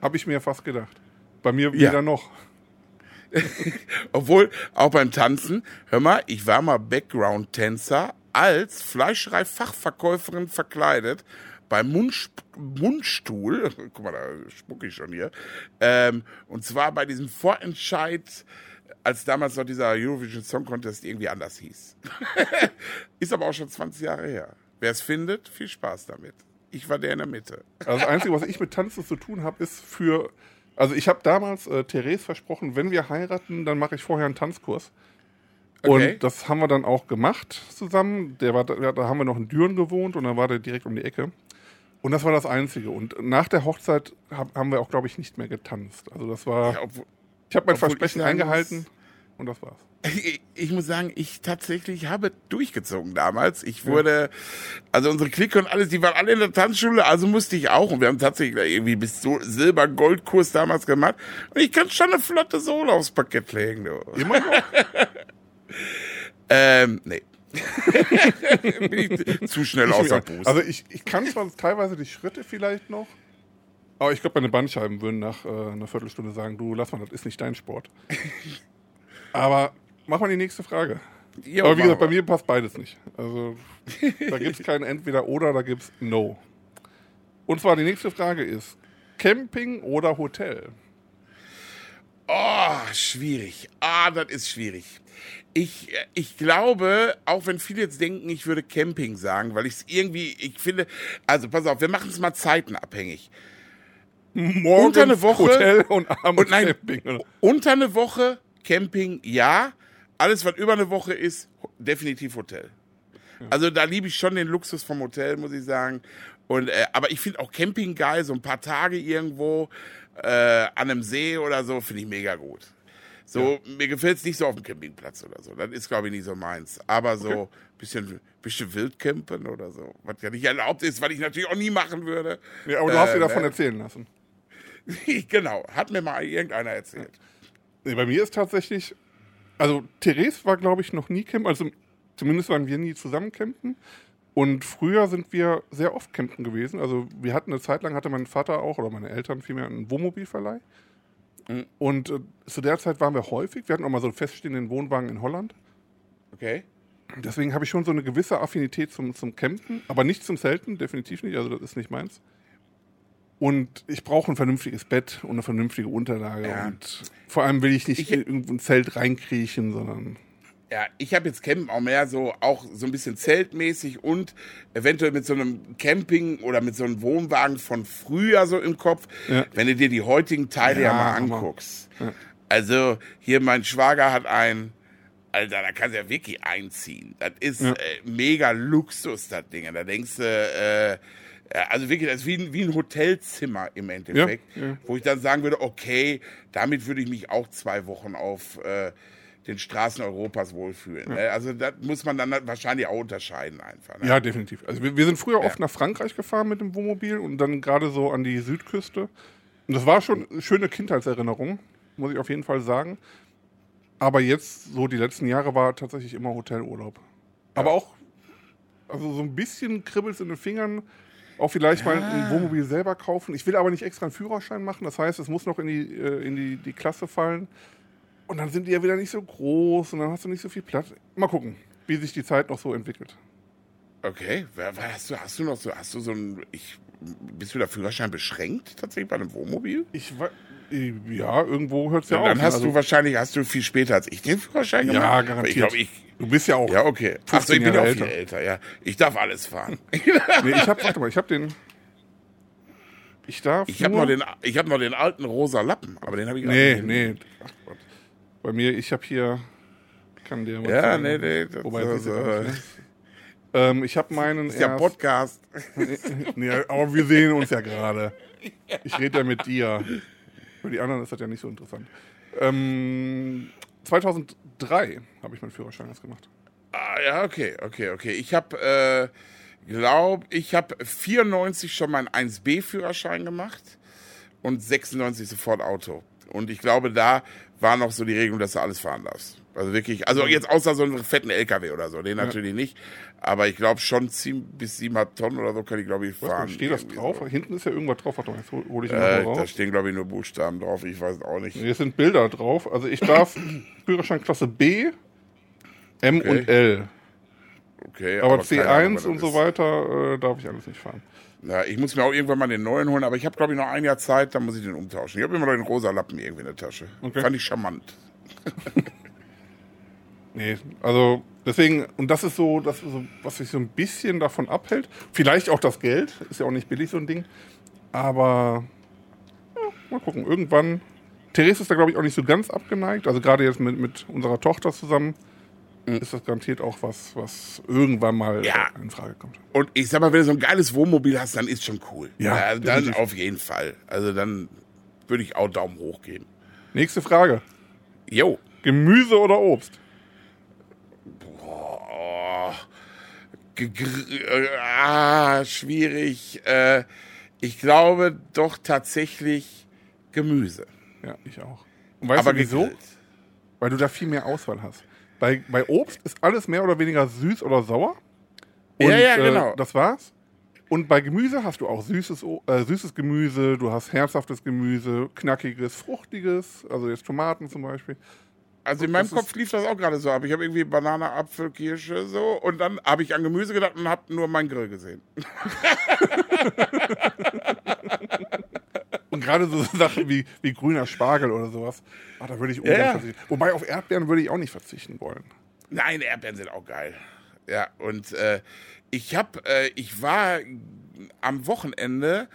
Habe ich mir fast gedacht. Bei mir Ja. weder noch. Obwohl, auch beim Tanzen, hör mal, ich war mal Background-Tänzer als Fleischereifachverkäuferin verkleidet beim Mund, Mundstuhl. Guck mal, da spucke ich schon hier. Ähm, und zwar bei diesem Vorentscheid, als damals noch dieser Eurovision Song Contest irgendwie anders hieß. Ist aber auch schon 20 Jahre her. Wer es findet, viel Spaß damit. Ich war der in der Mitte. Also das Einzige, was ich mit Tanzen zu tun habe, ist für. Also ich habe damals äh, Therese versprochen, wenn wir heiraten, dann mache ich vorher einen Tanzkurs. Okay. Und das haben wir dann auch gemacht zusammen. Der war, da, da haben wir noch in Düren gewohnt und dann war der direkt um die Ecke. Und das war das Einzige. Und nach der Hochzeit hab, haben wir auch, glaube ich, nicht mehr getanzt. Also das war. Ja, obwohl, ich habe mein Versprechen eingehalten muss- und das war's. Ich, ich muss sagen, ich tatsächlich habe durchgezogen damals. Ich wurde, also unsere Clique und alles, die waren alle in der Tanzschule, also musste ich auch. Und wir haben tatsächlich irgendwie bis so Silber-Gold-Kurs damals gemacht. Und ich kann schon eine flotte Sohle aufs Parkett legen, du. Immer noch? Ähm, nee. Bin ich zu schnell außer Boost. Also ich, ich kann zwar teilweise die Schritte vielleicht noch, aber ich glaube, meine Bandscheiben würden nach äh, einer Viertelstunde sagen, du lass mal, das ist nicht dein Sport. aber mach mal die nächste Frage. Jo, aber wie gesagt, bei mir passt beides nicht. Also da gibt es kein Entweder oder, da gibt es No. Und zwar die nächste Frage ist, Camping oder Hotel? Oh, schwierig. Ah, das ist schwierig. Ich, ich glaube, auch wenn viele jetzt denken, ich würde Camping sagen, weil ich es irgendwie, ich finde, also pass auf, wir machen es mal zeitenabhängig. Morgens Unter eine Woche Hotel und abends Und nein, Camping. Oder? unter eine Woche Camping, ja. Alles, was über eine Woche ist, definitiv Hotel. Also da liebe ich schon den Luxus vom Hotel, muss ich sagen. Und, äh, aber ich finde auch Camping geil, so ein paar Tage irgendwo äh, an einem See oder so, finde ich mega gut. So, mir gefällt es nicht so auf dem Campingplatz oder so. Das ist, glaube ich, nicht so meins. Aber so Okay. bisschen, bisschen Wildcampen oder so, was ja nicht erlaubt ist, was ich natürlich auch nie machen würde. Ja, aber du hast Äh, dir davon ne? erzählen lassen. genau, hat mir mal irgendeiner erzählt. Nee, bei mir ist tatsächlich, also Therese war, glaube ich, noch nie campen, also zumindest waren wir nie zusammen campen. Und früher sind wir sehr oft campen gewesen. Also wir hatten eine Zeit lang, hatte mein Vater auch, oder meine Eltern vielmehr, einen Wohnmobilverleih. Mhm. Und äh, zu der Zeit waren wir häufig. Wir hatten auch mal so einen feststehenden Wohnwagen in Holland. Okay? Deswegen habe ich schon so eine gewisse Affinität zum, zum Campen, aber nicht zum Zelten, definitiv nicht. Also das ist nicht meins. Und ich brauche ein vernünftiges Bett und eine vernünftige Unterlage. Ja. Und vor allem will ich nicht Ich- in irgendein Zelt reinkriechen, sondern Ja, ich habe jetzt Campen auch mehr so, auch so ein bisschen zeltmäßig und eventuell mit so einem Camping oder mit so einem Wohnwagen von früher so im Kopf, Ja. wenn du dir die heutigen Teile ja, Ja, mal anguckst. Also hier mein Schwager hat ein, Alter, da kannst du ja wirklich einziehen. Das ist äh, mega Luxus, das Ding. Da denkst du, äh, also wirklich, das ist wie ein, wie ein Hotelzimmer im Endeffekt, Ja, ja. wo ich dann sagen würde, okay, damit würde ich mich auch zwei Wochen auf äh, den Straßen Europas wohlfühlen. Ne? Also das muss man dann wahrscheinlich auch unterscheiden einfach. Ne? Ja, definitiv. Also wir, wir sind früher oft nach Frankreich gefahren mit dem Wohnmobil und dann gerade so an die Südküste. Und das war schon eine schöne Kindheitserinnerung, muss ich auf jeden Fall sagen. Aber jetzt, so die letzten Jahre, war tatsächlich immer Hotelurlaub. Aber auch, also so ein bisschen kribbelt in den Fingern, Auch vielleicht mal ein Wohnmobil selber kaufen. Ich will aber nicht extra einen Führerschein machen. Das heißt, es muss noch in die, äh, in die, die Klasse fallen. Und dann sind die ja wieder nicht so groß und dann hast du nicht so viel Platz. Mal gucken, wie sich die Zeit noch so entwickelt. Okay, hast du, hast du noch so, hast du so ein, ich, bist du der Führerschein beschränkt tatsächlich bei einem Wohnmobil? Ich äh, ja, irgendwo hört es ja, Ja, auf. dann hast Also, du wahrscheinlich, hast du viel später als ich den Führerschein gemacht? Ja, garantiert. Ich glaube, ich, du bist ja auch. ja, okay. Ach so, 15 ich bin ja auch viel älter, ja. Ich darf alles fahren. Nee, ich hab, warte mal, ich habe den. Ich darf. Ich habe noch, den- ich hab noch den alten rosa Lappen, aber den habe ich Nee, auch nee. Ach Gott. Bei mir, ich habe hier. Kann der was Ja, sagen. nee, nee. Das, Wobei, das, nicht, ne? ähm, ich habe meinen. ist ja erst- Podcast. nee, aber wir sehen uns ja gerade. Ich rede ja mit dir. Für die anderen ist das ja nicht so interessant. Ähm, 2003 habe ich meinen Führerschein erst gemacht. Ah, ja, okay, okay, okay. Ich habe, äh, glaub, ich habe 94 schon meinen 1B-Führerschein gemacht und 96 sofort Auto. Und ich glaube, da war noch so die Regelung, dass du alles fahren darfst. Also wirklich, also jetzt außer so einen fetten LKW oder so, den natürlich nicht. Aber ich glaube schon sieben bis siebeneinhalb Tonnen oder so kann ich, glaube ich, fahren. Steht das drauf? So. Hinten ist ja irgendwas drauf. Warte mal, jetzt hol hol ich ihn Äh, mal da raus. stehen, glaube ich, nur Buchstaben drauf. Ich weiß es auch nicht. Hier sind Bilder drauf. Also ich darf Führerschein Klasse B, M Okay. und L. Okay, Aber Ahnung, C1 was und so weiter äh, darf ich alles nicht fahren. Ja, ich muss mir auch irgendwann mal den neuen holen, aber ich habe, glaube ich, noch ein Jahr Zeit, dann muss ich den umtauschen. Ich habe immer noch den rosa Lappen irgendwie in der Tasche. Okay. Fand ich charmant. Nee, also deswegen, und das ist so, das ist so, was sich so ein bisschen davon abhält. Vielleicht auch das Geld, ist ja auch nicht billig, so ein Ding. Aber ja, mal gucken, irgendwann. Therese ist da, glaube ich, auch nicht so ganz abgeneigt. Also gerade jetzt mit, mit unserer Tochter zusammen ist das garantiert auch was, was irgendwann mal Ja. in Frage kommt. Und ich sag mal, wenn du so ein geiles Wohnmobil hast, dann ist schon cool. Ja, dann definitiv. auf jeden Fall. Also dann würde ich auch Daumen hoch geben. Nächste Frage. Jo. Gemüse oder Obst? Oh, gegr- äh, ah, schwierig. Äh, ich glaube doch tatsächlich Gemüse. Ja, ich auch. Und weißt aber du wieso? gegrillt. Weil du da viel mehr Auswahl hast. Bei, bei Obst ist alles mehr oder weniger süß oder sauer. Und, Ja, ja, genau. Äh, das war's. Und bei Gemüse hast du auch süßes, äh, süßes Gemüse, du hast herzhaftes Gemüse, knackiges, fruchtiges, also jetzt Tomaten zum Beispiel. Also in meinem Kopf lief das auch gerade so ab. Ich habe irgendwie Banane, Apfel, Kirsche so und dann habe ich an Gemüse gedacht und habe nur meinen Grill gesehen. Und gerade so Sachen wie, wie grüner Spargel oder sowas, ah, da würde ich ungern Ja. verzichten. Wobei auf Erdbeeren würde ich auch nicht verzichten wollen. Nein, Erdbeeren sind auch geil. Ja, und äh, ich habe, äh, ich war am Wochenende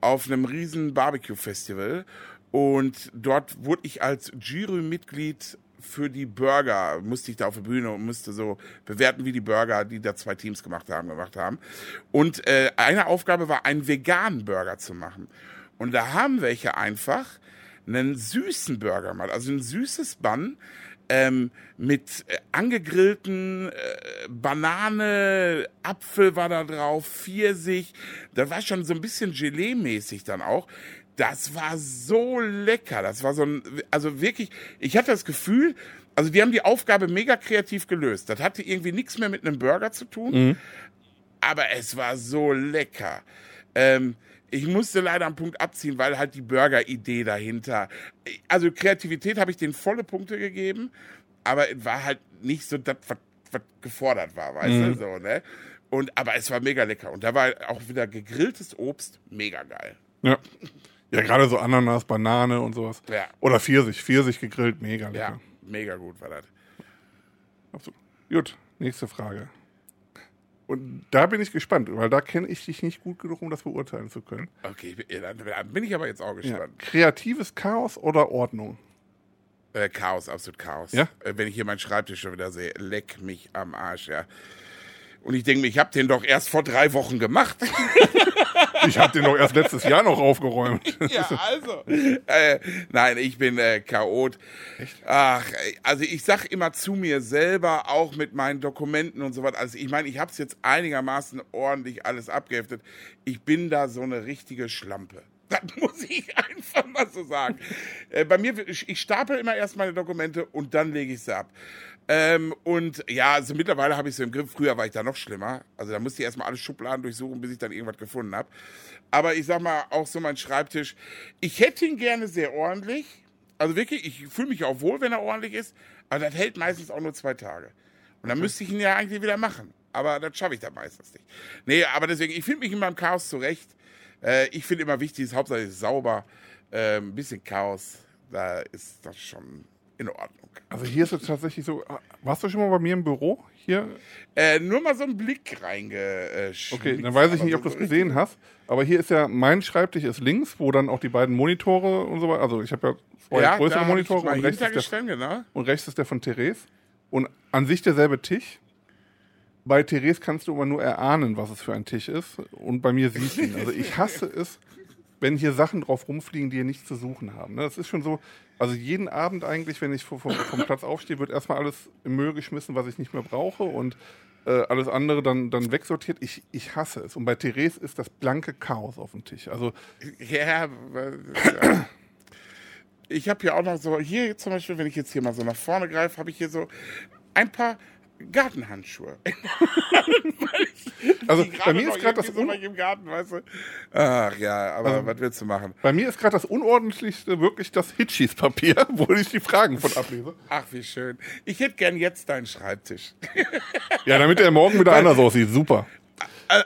auf einem riesen Barbecue-Festival und dort wurde ich als Jurymitglied für die Burger, musste ich da auf der Bühne und musste so bewerten, wie die Burger, die da zwei Teams gemacht haben, gemacht haben. Und äh, eine Aufgabe war, einen veganen Burger zu machen. Und da haben welche einfach einen süßen Burger gemacht, also ein süßes Bun ähm, mit äh, angegrillten äh, Banane, Apfel war da drauf, Pfirsich. Da war schon so ein bisschen Gelee-mäßig dann auch. Das war so lecker. Das war so ein, also wirklich, ich hatte das Gefühl, also die haben die Aufgabe mega kreativ gelöst. Das hatte irgendwie nichts mehr mit einem Burger zu tun, aber es war so lecker. Ähm, ich musste leider am Punkt abziehen, weil halt die Burger-Idee dahinter. Also Kreativität habe ich denen volle Punkte gegeben, aber es war halt nicht so das, was, was gefordert war, weißt du? So, ne? Und, aber es war mega lecker. Und da war auch wieder gegrilltes Obst, mega geil. Ja. Ja, gerade so Ananas, Banane und sowas. Ja. Oder Pfirsich. Pfirsich gegrillt, mega lecker. Ja, mega gut war das. Absolut. Gut, nächste Frage. Und da bin ich gespannt, weil da kenne ich dich nicht gut genug, um das beurteilen zu können. Okay, ja, dann, bin ich aber jetzt auch Ja. gespannt. Kreatives Chaos oder Ordnung? Äh, Chaos, absolut Chaos. Ja? Äh, wenn ich hier meinen Schreibtisch schon wieder sehe, leck mich am Arsch, ja. Und ich denke mir, ich habe den doch erst vor drei Wochen gemacht. Ich habe den doch erst letztes Jahr noch aufgeräumt. ja, also. Äh, nein, ich bin äh, Chaot. Ach, ey, also ich sag immer zu mir selber, auch mit meinen Dokumenten und so was. Also ich meine, ich habe es jetzt einigermaßen ordentlich alles abgeheftet. Ich bin da so eine richtige Schlampe. Das muss ich einfach mal so sagen. Äh, bei mir, ich, ich stapel immer erst meine Dokumente und dann lege ich sie ab. Ähm, und ja, also mittlerweile habe ich es so im Griff. Früher war ich da noch schlimmer. Also da musste ich erstmal alle Schubladen durchsuchen, bis ich dann irgendwas gefunden habe. Aber ich sag mal, auch so mein Schreibtisch. Ich hätte ihn gerne sehr ordentlich. Also wirklich, ich fühle mich auch wohl, wenn er ordentlich ist. Aber das hält meistens auch nur zwei Tage. Und dann müsste ich ihn ja eigentlich wieder machen. Aber das schaffe ich dann meistens nicht. Nee, aber deswegen, ich finde mich in meinem Chaos zurecht. Äh, ich finde immer wichtig, ist hauptsächlich sauber. Äh, ein bisschen Chaos, da ist das schon in Ordnung. Also hier ist es tatsächlich so. Warst du schon mal bei mir im Büro? Hier? Äh, nur mal so einen Blick reingeschickt. Okay, dann weiß ich nicht, ob du es gesehen hast. Aber hier ist ja, mein Schreibtisch ist links, wo dann auch die beiden Monitore und so weiter. Also ich habe ja zwei ja, größere Monitore und rechts, ist der, genau. und rechts ist der von Therese. Und an sich derselbe Tisch. Bei Therese kannst du aber nur erahnen, was es für ein Tisch ist. Und bei mir siehst du ihn. Also ich hasse es, wenn hier Sachen drauf rumfliegen, die hier nichts zu suchen haben. ne? Das ist schon so, also jeden Abend eigentlich, wenn ich vom, vom, Platz aufstehe, wird erstmal alles im Müll geschmissen, was ich nicht mehr brauche und äh, alles andere dann, dann wegsortiert. Ich, ich hasse es. Und bei Therese ist das blanke Chaos auf dem Tisch. Also ja. ich habe hier auch noch so, hier zum Beispiel, wenn ich jetzt hier mal so nach vorne greife, habe ich hier so ein paar Gartenhandschuhe. Also bei mir ist gerade das Un Garten, weißt du? Ach ja, aber Also was willst du machen? bei mir ist gerade das unordentlichste wirklich das Hitchis-Papier, wo ich die Fragen von ablese. Ach, wie schön. Ich hätte gern jetzt deinen Schreibtisch. Ja, damit der morgen wieder anders aussieht. Super.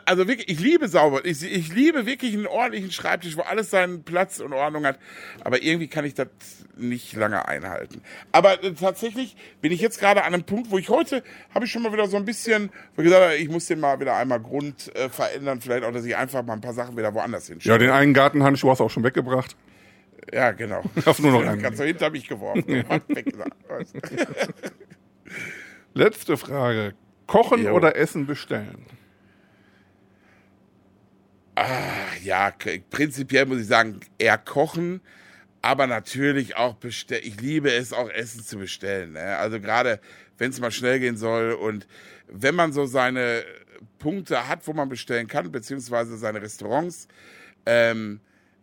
Also wirklich, ich liebe sauber. Ich, ich liebe wirklich einen ordentlichen Schreibtisch, wo alles seinen Platz und Ordnung hat. Aber irgendwie kann ich das nicht lange einhalten. Aber äh, tatsächlich bin ich jetzt gerade an einem Punkt, wo ich heute habe ich schon mal wieder so ein bisschen, wo ich gesagt habe, ich muss den mal wieder einmal Grund äh, verändern. Vielleicht auch, dass ich einfach mal ein paar Sachen wieder woanders Ja, hinstelle. den einen Gartenhandschuh hast du auch schon weggebracht. Ja, genau. Hast nur noch einen. Ganz so hinter mich geworfen. Letzte Frage. Kochen Jo. oder Essen bestellen? Ja, k- prinzipiell muss ich sagen, eher kochen, aber natürlich auch bestellen. Ich liebe es auch Essen zu bestellen. Ne? Also gerade wenn es mal schnell gehen soll und wenn man so seine Punkte hat, wo man bestellen kann, beziehungsweise seine Restaurants. Ähm,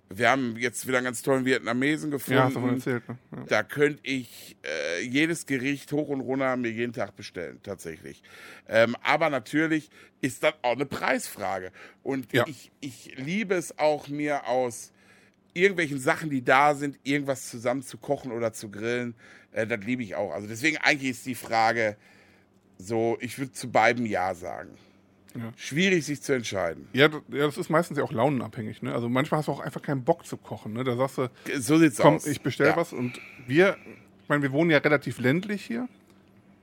wir haben jetzt wieder einen ganz tollen Vietnamesen gefunden. Ja, hast du davon erzählt. Ne? Ja. Da könnte ich äh, jedes Gericht hoch und runter mir jeden Tag bestellen, tatsächlich. Ähm, aber natürlich ist das auch eine Preisfrage. Und Ja. ich, ich liebe es auch, mir aus irgendwelchen Sachen, die da sind, irgendwas zusammen zu kochen oder zu grillen. Äh, das liebe ich auch. Also deswegen eigentlich ist die Frage so, ich würde zu beidem Ja sagen. Ja. Schwierig, sich zu entscheiden. Ja, das ist meistens ja auch launenabhängig. Ne? Also manchmal hast du auch einfach keinen Bock zu kochen. Ne? Da sagst du, So sieht's komm, aus. ich bestell Ja. was. Und wir, ich meine, wir wohnen ja relativ ländlich hier.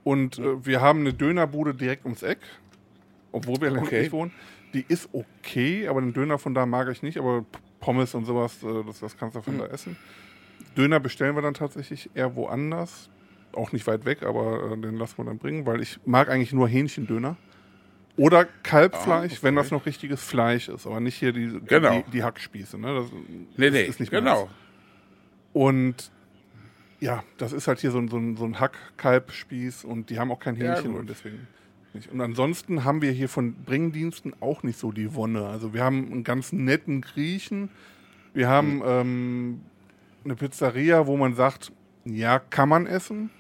Und äh, wir haben eine Dönerbude direkt ums Eck. Obwohl wir ländlich Okay. wohnen. Die ist okay, aber den Döner von da mag ich nicht. Aber Pommes und sowas, äh, das, das kannst du von Hm. da essen. Döner bestellen wir dann tatsächlich eher woanders. Auch nicht weit weg, aber äh, den lassen wir dann bringen, weil ich mag eigentlich nur Hähnchendöner. Oder Kalbfleisch, Ah, okay. wenn das noch richtiges Fleisch ist, aber nicht hier die, Genau. die, die Hackspieße. Ne? Das Nee, ist- nee, ist nicht genau. Und ja, das ist halt hier so ein, so ein, so ein Hack-Kalbspieß und die haben auch kein Ja, Hähnchen gut. und deswegen nicht. Und ansonsten haben wir hier von Bringdiensten auch nicht so die Wonne. Also wir haben einen ganz netten Griechen, wir haben Hm. ähm, eine Pizzeria, wo man sagt, ja, kann man essen,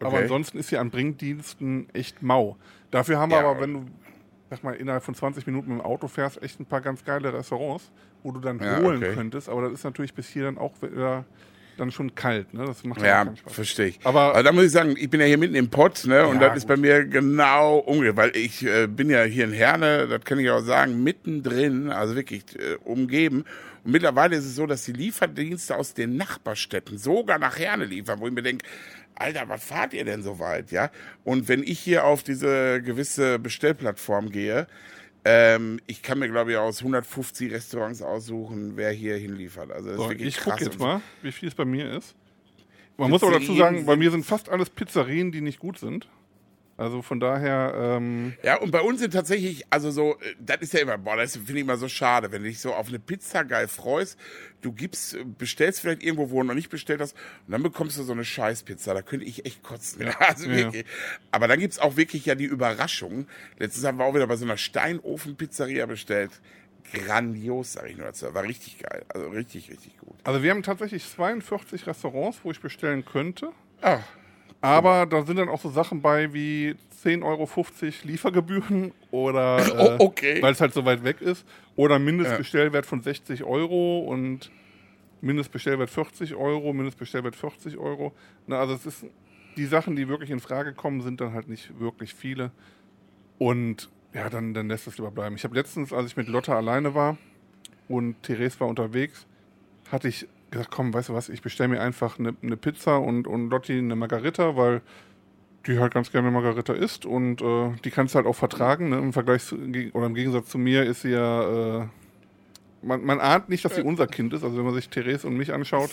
aber Okay. ansonsten ist hier an Bringdiensten echt mau. Dafür haben wir Ja. aber, wenn du sag mal, innerhalb von 20 Minuten mit dem Auto fährst, echt ein paar ganz geile Restaurants, wo du dann Ja, holen okay. könntest. Aber das ist natürlich bis hier dann auch wieder dann schon kalt. Ne? Das macht ja, Ja, verstehe ich. Aber- Aber da muss ich sagen, ich bin ja hier mitten im Pott, ne? Und Ja, das ist gut. bei mir genau umgekehrt, weil ich äh, bin ja hier in Herne, das kann ich auch sagen, mittendrin, also wirklich äh, umgeben. Und mittlerweile ist es so, dass die Lieferdienste aus den Nachbarstädten sogar nach Herne liefern, wo ich mir denke, Alter, was fahrt ihr denn so weit, ja? Und wenn ich hier auf diese gewisse Bestellplattform gehe, ähm, ich kann mir, glaube ich, aus 150 Restaurants aussuchen, wer hier hinliefert. Also das ist So, wirklich ich gucke jetzt mal, wie viel es bei mir ist. Man muss aber dazu Pizzerien sagen, bei mir sind fast alles Pizzerien, die nicht gut sind. Also von daher, ähm, Ja, und bei uns sind tatsächlich, also so, äh, das ist ja immer, boah, das finde ich immer so schade, wenn du dich so auf eine Pizza geil freust, du gibst, äh, bestellst vielleicht irgendwo, wo du noch nicht bestellt hast, und dann bekommst du so eine Scheißpizza, da könnte ich echt kotzen. Also Ja. wirklich. Aber dann gibt's auch wirklich ja die Überraschung. Letztens haben wir auch wieder bei so einer Steinofen-Pizzeria bestellt. Grandios, sag ich nur dazu. War richtig geil. Also richtig, richtig gut. also wir haben tatsächlich 42 Restaurants, wo ich bestellen könnte. Ah, Aber da sind dann auch so Sachen bei wie 10,50 Euro Liefergebühren oder äh, Oh, okay. weil es halt so weit weg ist. Oder Mindestbestellwert von 60 Euro und Mindestbestellwert 40 Euro, Mindestbestellwert 40 Euro. Na, also es ist die Sachen, die wirklich in Frage kommen, sind dann halt nicht wirklich viele. Und ja, dann, dann lässt es lieber bleiben. Ich habe letztens, als ich mit Lotta alleine war und Therese war unterwegs, hatte ich gesagt, komm, weißt du was, ich bestelle mir einfach eine, eine Pizza und, und Lotti eine Margarita, weil die halt ganz gerne Margarita isst und äh, die kannst du halt auch vertragen. Ne? Im Vergleich zu, oder im Gegensatz zu mir ist sie ja, äh, man, man ahnt nicht, dass sie unser Kind ist, also wenn man sich Therese und mich anschaut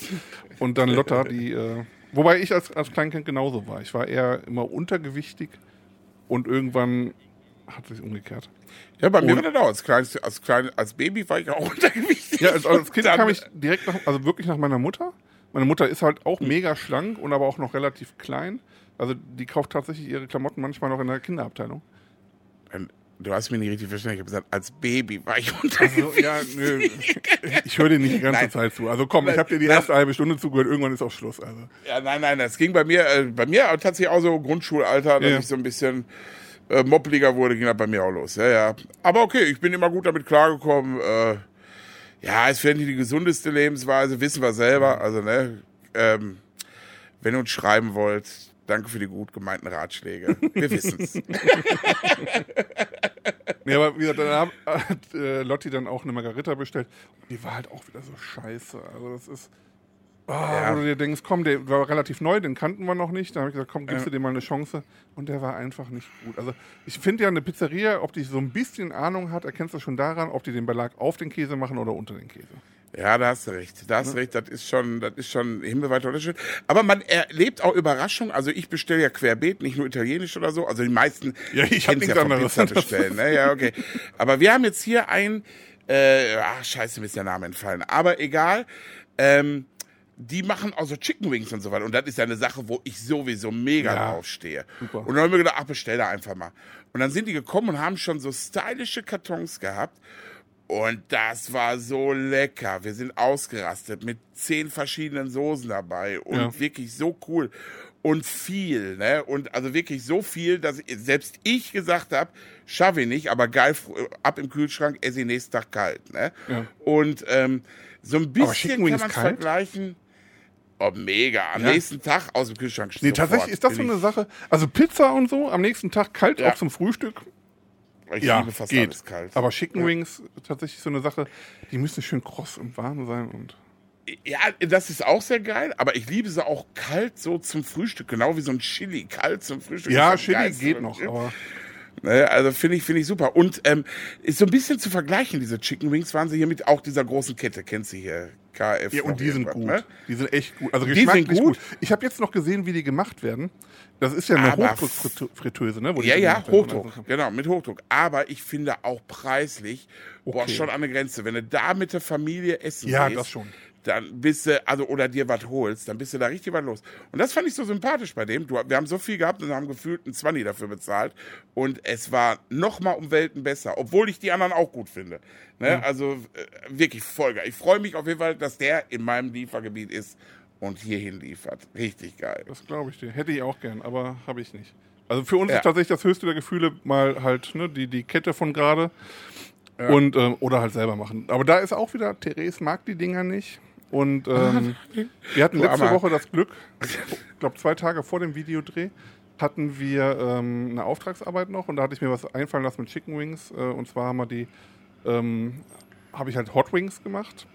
und dann Lotta, die, äh, wobei ich als, als Kleinkind genauso war. Ich war eher immer untergewichtig und irgendwann hat sich umgekehrt. Ja, bei mir war das auch. Als, kleines, als, klein, als Baby war ich auch untergewichtig. Ja, als, als Kind kam ich direkt nach, also wirklich nach meiner Mutter. Meine Mutter ist halt auch mega schlank und aber auch noch relativ klein. Also die kauft tatsächlich ihre Klamotten manchmal noch in der Kinderabteilung. Du hast mich nicht richtig verstanden. Ich habe gesagt, als Baby war ich Also, untergewichtig. ja, nö. Ich höre dir nicht die ganze Nein. Zeit zu. Also komm, ich habe dir die Nein. erste halbe Stunde zugehört, irgendwann ist auch Schluss. Also. Ja, nein, nein, das ging bei mir, äh, bei mir tatsächlich auch so Grundschulalter, dass Ja. ich so ein bisschen äh, moppeliger wurde, ging das bei mir auch los. Ja, ja. Aber okay, ich bin immer gut damit klargekommen. Äh, ja, ist vielleicht nicht die gesundeste Lebensweise, wissen wir selber. Also, ne, ähm, wenn ihr uns schreiben wollt, danke für die gut gemeinten Ratschläge. Wir wissen's. Nee, aber wie gesagt, dann hat äh, Lotti dann auch eine Margarita bestellt. Die war halt auch wieder so scheiße. Also das ist. Ah, Wo du dir denkst, komm, der war relativ neu, den kannten wir noch nicht. Da habe ich gesagt, komm, gibst du dem mal eine Chance. Und der war einfach nicht gut. Also ich finde ja eine Pizzeria, ob die so ein bisschen Ahnung hat, erkennst du schon daran, ob die den Belag auf den Käse machen oder unter den Käse. Ja, da hast du recht. Da hast du recht. Das ist schon, das ist schon himmelweiter Unterschied. Aber man erlebt auch Überraschungen. Also ich bestelle ja querbeet, nicht nur italienisch oder so. Also die meisten Ja, ich kennen's nichts ja anderes. Pizza bestellen. Ne? Ja, okay. Aber wir haben jetzt hier ein, äh, ach scheiße, mir ist der Name entfallen. Aber egal. Ähm, die machen also Chicken Wings und so weiter. Und das ist ja eine Sache, wo ich sowieso mega Ja, drauf stehe. super. Und dann haben wir gedacht, ach, bestell da einfach mal. Und dann sind die gekommen und haben schon so stylische Kartons gehabt. Und das war so lecker. Wir sind ausgerastet mit zehn verschiedenen Soßen dabei und Ja. wirklich so cool und viel, ne? Und also wirklich so viel, dass ich, selbst ich gesagt habe, schaffe ich nicht, aber geil, fr- ab im Kühlschrank, esse ich nächsten Tag kalt, ne? Ja. Und ähm, so ein bisschen kann man vergleichen. Oh, mega. Am Ja. nächsten Tag aus dem Kühlschrank Nee, sofort. tatsächlich ist das so eine Sache. Also Pizza und so, am nächsten Tag kalt, Ja. auch zum Frühstück. Ich, Ja, liebe fast geht. alles kalt. Aber Chicken Wings, tatsächlich so eine Sache, die müssen schön kross und warm sein. und Ja, das ist auch sehr geil, aber ich liebe sie auch kalt so zum Frühstück, genau wie so ein Chili, kalt zum Frühstück. Ja, Chili geilsten. geht noch, aber Ne, Also finde ich, finde ich super. Und ähm, ist so ein bisschen zu vergleichen, diese Chicken Wings waren sie hier mit auch dieser großen Kette, kennst du hier, KF. Ja, und die sind gut. ne? Die sind echt gut. Also Die geschmacklich sind gut. gut. Ich habe jetzt noch gesehen, wie die gemacht werden. Das ist ja eine Hochdruckfritteuse, ne? wo die Ja, ja, werden. Hochdruck, genau, mit Hochdruck. Aber ich finde auch preislich, boah, Okay. schon an der Grenze. Wenn du da mit der Familie essen Ja, gehst, das schon. Dann bist du, also, oder dir was holst, dann bist du da richtig was los. Und das fand ich so sympathisch bei dem. Du, wir haben so viel gehabt und haben gefühlt einen 20 dafür bezahlt. Und es war noch mal um Welten besser, obwohl ich die anderen auch gut finde. Ne? Also, äh, wirklich voll geil. Ich freue mich auf jeden Fall, dass der in meinem Liefergebiet ist und hierhin liefert. Richtig geil. Das glaube ich dir. Hätte ich auch gern, aber habe ich nicht. Also für uns Ja. ist tatsächlich das höchste der Gefühle mal halt ne, die, die Kette von gerade und ähm, oder halt selber machen. Aber da ist auch wieder, Therese mag die Dinger nicht. Und ähm, wir hatten letzte. Woche das Glück, ich glaube zwei Tage vor dem Videodreh, hatten wir ähm, eine Auftragsarbeit noch und da hatte ich mir was einfallen lassen mit Chicken Wings. Äh, und zwar haben wir die, ähm, habe ich halt Hot Wings gemacht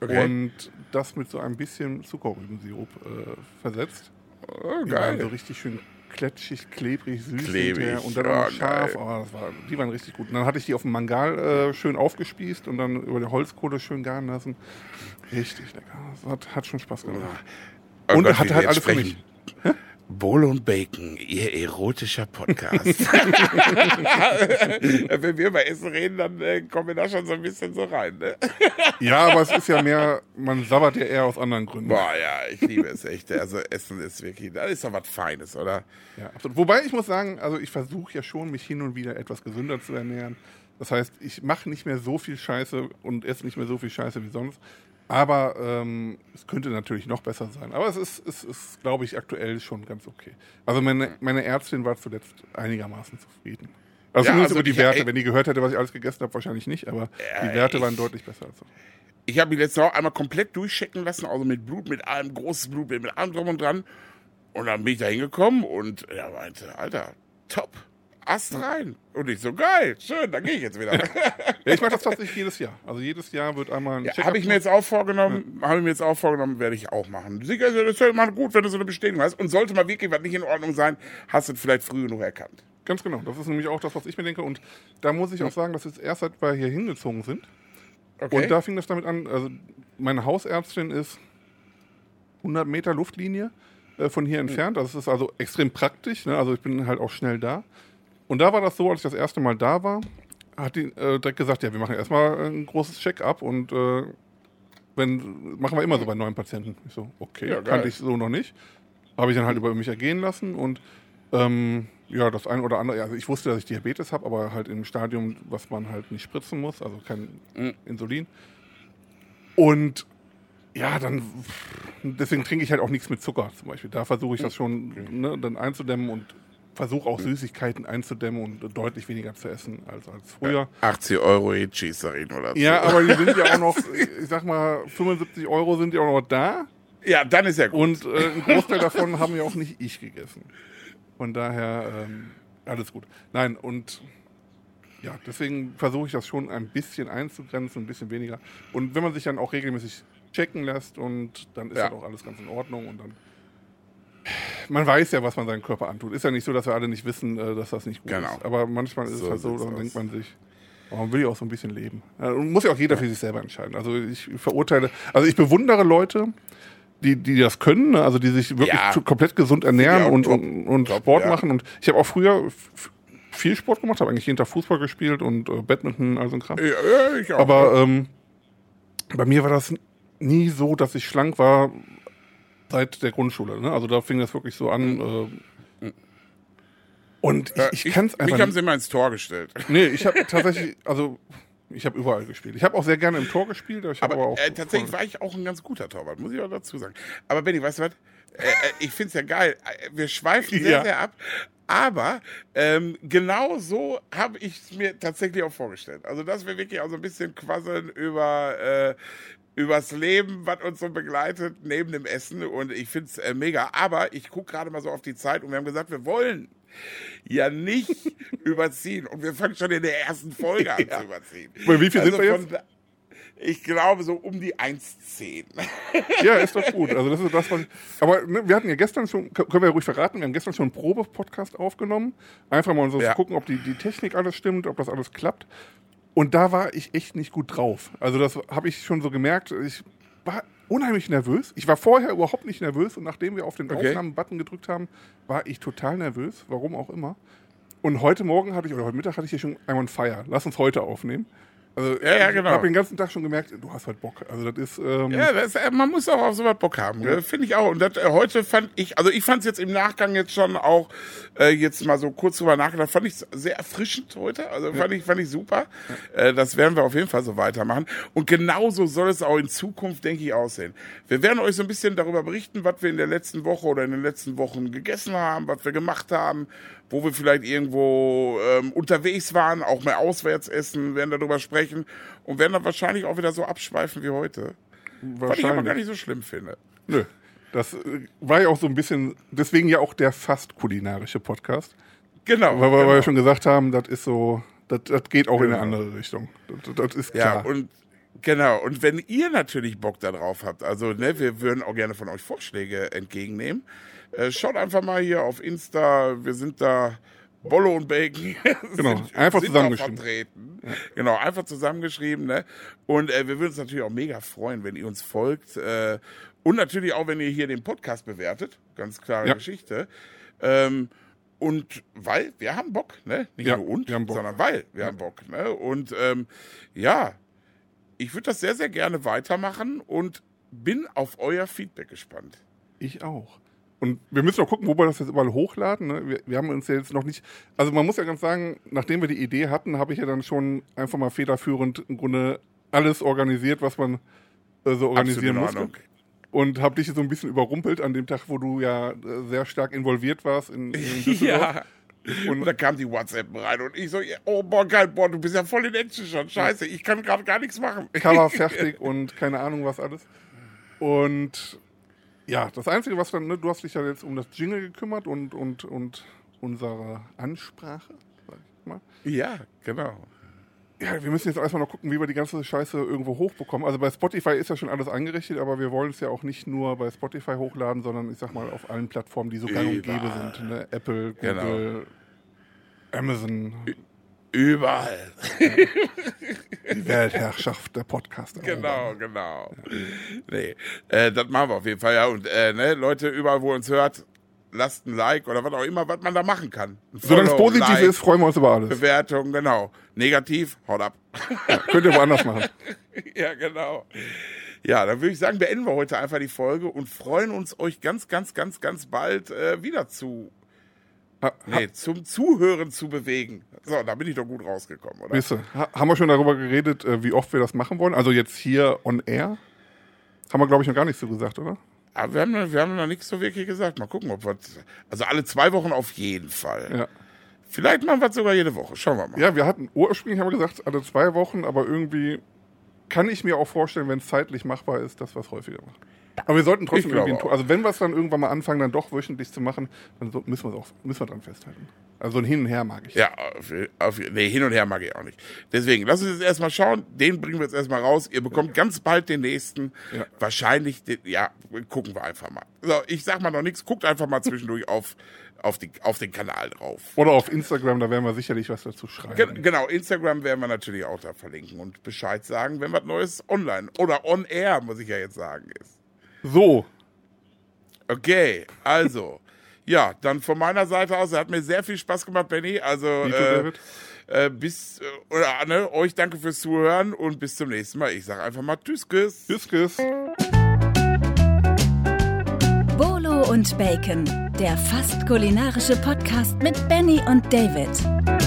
Okay. und das mit so ein bisschen Zuckerrübensirup äh, versetzt. oh, Die waren so geil. richtig schön kletschig, klebrig, süß Klebrig, hinterher und dann noch scharf. Oh, war, die waren richtig gut. Und dann hatte ich die auf dem Mangal äh, schön aufgespießt und dann über die Holzkohle schön garen lassen. Richtig lecker. Das hat, hat schon Spaß gemacht. Oh und Gott, hat halt alles jetzt für mich. Bohle und Bacon, ihr erotischer Podcast. Wenn wir über Essen reden, dann äh, kommen wir da schon so ein bisschen so rein. Ne? Ja, aber es ist ja mehr, man sabbert ja eher aus anderen Gründen. Boah, ja, ich liebe es echt. Also Essen ist wirklich, das ist doch was Feines, oder? Ja, absolut. Wobei ich muss sagen, also ich versuche ja schon, mich hin und wieder etwas gesünder zu ernähren. Das heißt, ich mache nicht mehr so viel Scheiße und esse nicht mehr so viel Scheiße wie sonst. Aber ähm, es könnte natürlich noch besser sein. Aber es ist, es ist glaube ich, aktuell schon ganz okay. Also meine, meine Ärztin war zuletzt einigermaßen zufrieden. Also Ja, also über die Werte. ey- Wenn die gehört hätte, was ich alles gegessen habe, wahrscheinlich nicht. Aber Ja, die Werte waren ich- deutlich besser als so. Ich habe mich letztes Mal auch einmal komplett durchchecken lassen, also mit Blut, mit allem, großes Blut, mit allem drum und dran. Und dann bin ich da hingekommen und er meinte, Alter, top, Ast rein. Und ich so, geil, schön, dann gehe ich jetzt wieder. Ja, ich mache das tatsächlich jedes Jahr. Also jedes Jahr wird einmal ein Ja, habe ich mir jetzt auch vorgenommen, habe ich mir jetzt auch vorgenommen, werde ich auch machen. Sicher, also das ist ja immer gut, wenn du so eine Bestätigung hast. Und sollte mal wirklich was nicht in Ordnung sein, hast du es vielleicht früh genug erkannt. Ganz genau. Das ist nämlich auch das, was ich mir denke. Und da muss ich auch sagen, dass jetzt erst seit wir hier hingezogen sind. Okay. Und da fing das damit an, also meine Hausärztin ist 100 Meter Luftlinie äh, von hier entfernt. Das ist also extrem praktisch. Ne? Also ich bin halt auch schnell da. Und da war das so, als ich das erste Mal da war, hat die äh, direkt gesagt, ja, wir machen erstmal ein großes Check-up und äh, wenn, machen wir immer so bei neuen Patienten. Ich so, okay, Ja, kannte ich so noch nicht. Habe ich dann halt über mich ergehen lassen und ähm, ja, das eine oder andere, also ich wusste, dass ich Diabetes habe, aber halt im Stadium, was man halt nicht spritzen muss, also kein Mhm. Insulin. Und ja, dann, deswegen trinke ich halt auch nichts mit Zucker zum Beispiel. Da versuche ich das schon ne, dann einzudämmen und versuche auch Süßigkeiten einzudämmen und deutlich weniger zu essen als, als früher. 80 Euro Cheeserin oder so. Ja, aber die sind ja auch noch, ich sag mal, 75 Euro sind ja auch noch da. Ja, dann ist ja gut. Und äh, ein Großteil davon haben ja auch nicht ich gegessen. Von daher, ähm, alles gut. Nein, und ja, deswegen versuche ich das schon ein bisschen einzugrenzen, ein bisschen weniger. Und wenn man sich dann auch regelmäßig checken lässt und dann ist Ja. halt auch alles ganz in Ordnung und dann. Man weiß ja, was man seinem Körper antut. Ist ja nicht so, dass wir alle nicht wissen, äh, dass das nicht gut Genau. ist. Aber manchmal ist So es halt so, dann aus. denkt man sich, oh, man will ja auch so ein bisschen leben. Muss ja auch jeder für sich selber entscheiden. Also ich verurteile, also ich bewundere Leute, die, die das können, ne? also die sich wirklich Ja. komplett gesund ernähren Ja, und, top. und, und Top, Sport ja. machen. Und ich habe auch früher viel Sport gemacht, habe eigentlich jeden Tag Fußball gespielt und äh, Badminton, also ein Kram. Ja, ich auch. Aber ähm, bei mir war das nie so, dass ich schlank war seit der Grundschule. Ne? Also da fing das wirklich so an. Äh, und ich, ich kann es einfach Mich haben sie immer ins Tor gestellt. Nee, ich habe tatsächlich, also ich habe überall gespielt. Ich habe auch sehr gerne im Tor gespielt. Ich habe Aber, aber, auch äh, tatsächlich voll- war ich auch ein ganz guter Torwart, muss ich auch dazu sagen. Aber Benny, weißt du was? Äh, äh, ich finde es ja geil. Äh, Wir schweifen sehr, Ja. sehr ab. Aber ähm, genau so habe ich es mir tatsächlich auch vorgestellt. Also, dass wir wirklich auch so ein bisschen quasseln über, äh, übers Leben, was uns so begleitet, neben dem Essen. Und ich finde es äh, mega. Aber ich gucke gerade mal so auf die Zeit und wir haben gesagt, wir wollen ja nicht überziehen. Und wir fangen schon in der ersten Folge an zu überziehen. Also Bei wie viel sind wir jetzt? Ich glaube so um die 1,10. Ja, ist doch gut. Also das ist das, was ich. Aber ne, wir hatten ja gestern schon, können wir ja ruhig verraten, wir haben gestern schon einen Probe-Podcast aufgenommen. Einfach mal so Ja. gucken, ob die, die Technik alles stimmt, ob das alles klappt. Und da war ich echt nicht gut drauf. Also das habe ich schon so gemerkt. Ich war unheimlich nervös. Ich war vorher überhaupt nicht nervös und nachdem wir auf den Okay. Aufnahmen-Button gedrückt haben, war ich total nervös. Warum auch immer. Und heute Morgen hatte ich, oder heute Mittag hatte ich hier schon einmal ein Feier. Lass uns heute aufnehmen. Also, Ja, ja, genau. Ich habe den ganzen Tag schon gemerkt, du hast halt Bock. Also das ist. Ähm, Ja, das, äh, man muss auch auf sowas Bock haben. gell? Finde ich auch. Und das, äh, heute fand ich, also ich fand es jetzt im Nachgang jetzt schon auch, äh, jetzt mal so kurz drüber nachgedacht, fand ich sehr erfrischend heute. Also fand ich, fand ich super. Äh, das werden wir auf jeden Fall so weitermachen. Und genauso soll es auch in Zukunft, denke ich, aussehen. Wir werden euch so ein bisschen darüber berichten, was wir in der letzten Woche oder in den letzten Wochen gegessen haben, was wir gemacht haben, wo wir vielleicht irgendwo ähm, unterwegs waren, auch mal auswärts essen, werden darüber sprechen und werden dann wahrscheinlich auch wieder so abschweifen wie heute. Was ich aber gar nicht so schlimm finde. Nö. Das äh, war ja auch so ein bisschen, deswegen ja auch der fast kulinarische Podcast. Genau. Weil, weil genau. wir ja schon gesagt haben, das ist so, das, das geht auch in eine Genau. andere Richtung. Das, das ist ja, klar. und genau. Und wenn ihr natürlich Bock darauf habt, also ne, wir würden auch gerne von euch Vorschläge entgegennehmen. Äh, schaut einfach mal hier auf Insta. Wir sind da. Bollo und Bacon. Genau, sind, einfach sind zusammengeschrieben. Vertreten. Genau, einfach zusammengeschrieben. Ne? Und äh, wir würden uns natürlich auch mega freuen, wenn ihr uns folgt. Äh, und natürlich auch, wenn ihr hier den Podcast bewertet. Ganz klare Ja. Geschichte. Ähm, und weil wir haben Bock, ne? Nicht Ja, nur und, sondern weil wir haben Bock. Ne? Und ähm, ja, ich würde das sehr, sehr gerne weitermachen und bin auf euer Feedback gespannt. Ich auch. Und wir müssen auch gucken, wo wir das jetzt überall hochladen. Ne? Wir, wir haben uns ja jetzt noch nicht. Also man muss ja ganz sagen, nachdem wir die Idee hatten, habe ich ja dann schon einfach mal federführend im Grunde alles organisiert, was man äh, so organisieren musste. Und habe dich so ein bisschen überrumpelt an dem Tag, wo du ja äh, sehr stark involviert warst in, in. Ja. Und da kam die WhatsApp rein und ich so, oh boah, geil, boah, du bist ja voll in Action schon. Scheiße, ich kann gerade gar nichts machen. Cover fertig und keine Ahnung was alles. Und ja, das Einzige, was dann, ne, du hast dich ja jetzt um das Jingle gekümmert und, und, und unsere Ansprache, sag ich mal. Ja, genau. Ja, wir müssen jetzt erstmal noch gucken, wie wir die ganze Scheiße irgendwo hochbekommen. Also bei Spotify ist ja schon alles angerichtet, aber wir wollen es ja auch nicht nur bei Spotify hochladen, sondern ich sag mal auf allen Plattformen, die so gang und gäbe sind. Ne? Apple, Google, Genau. Amazon, Überall. die Weltherrschaft der Podcaster. Genau, genau. Nee, äh, das machen wir auf jeden Fall, ja. Und äh, ne, Leute, überall, wo ihr uns hört, lasst ein Like oder was auch immer, was man da machen kann. Solange es positiv Like, ist, freuen wir uns über alles. Bewertung, genau. Negativ, haut ab. Könnt ihr woanders machen. ja, genau. Ja, dann würde ich sagen, beenden wir heute einfach die Folge und freuen uns, euch ganz, ganz, ganz, ganz bald äh, wieder zu, Ha, nee, zum Zuhören zu bewegen. So, da bin ich doch gut rausgekommen, oder? Ihr, ha, haben wir schon darüber geredet, äh, wie oft wir das machen wollen? Also jetzt hier on air? Haben wir, glaube ich, noch gar nicht so gesagt, oder? Aber wir haben, noch- wir haben noch nichts so wirklich gesagt. Mal gucken, ob wir. Also alle zwei Wochen auf jeden Fall. Ja. Vielleicht machen wir es sogar jede Woche. Schauen wir mal. Ja, wir hatten ursprünglich haben wir gesagt, alle zwei Wochen, aber irgendwie kann ich mir auch vorstellen, wenn es zeitlich machbar ist, dass wir es häufiger machen. Aber wir sollten trotzdem irgendwie, ein- auch. also wenn wir es dann irgendwann mal anfangen, dann doch wöchentlich zu machen, dann so, müssen wir auch, müssen wir dran festhalten. Also ein Hin und Her mag ich. Ja, auf, auf, nee, hin und her mag ich auch nicht. Deswegen, lass uns jetzt erstmal schauen. Den bringen wir jetzt erstmal raus. Ihr bekommt ganz bald den nächsten. Ja. Wahrscheinlich, den, ja, gucken wir einfach mal. So, ich sag mal noch nichts. Guckt einfach mal zwischendurch auf, auf, die, auf den Kanal drauf. Oder auf Instagram, da werden wir sicherlich was dazu schreiben. Gen genau, Instagram werden wir natürlich auch da verlinken und Bescheid sagen, wenn was Neues online oder on air, muss ich ja jetzt sagen, ist. So, Okay, also. Ja, dann von meiner Seite aus, hat mir sehr viel Spaß gemacht, Benny. Also äh, David. äh, bis äh, oder ne, euch danke fürs Zuhören und bis zum nächsten Mal. Ich sage einfach mal. Tschüss, tschüss. Bolo und Bacon, der fast kulinarische Podcast mit Benny und David.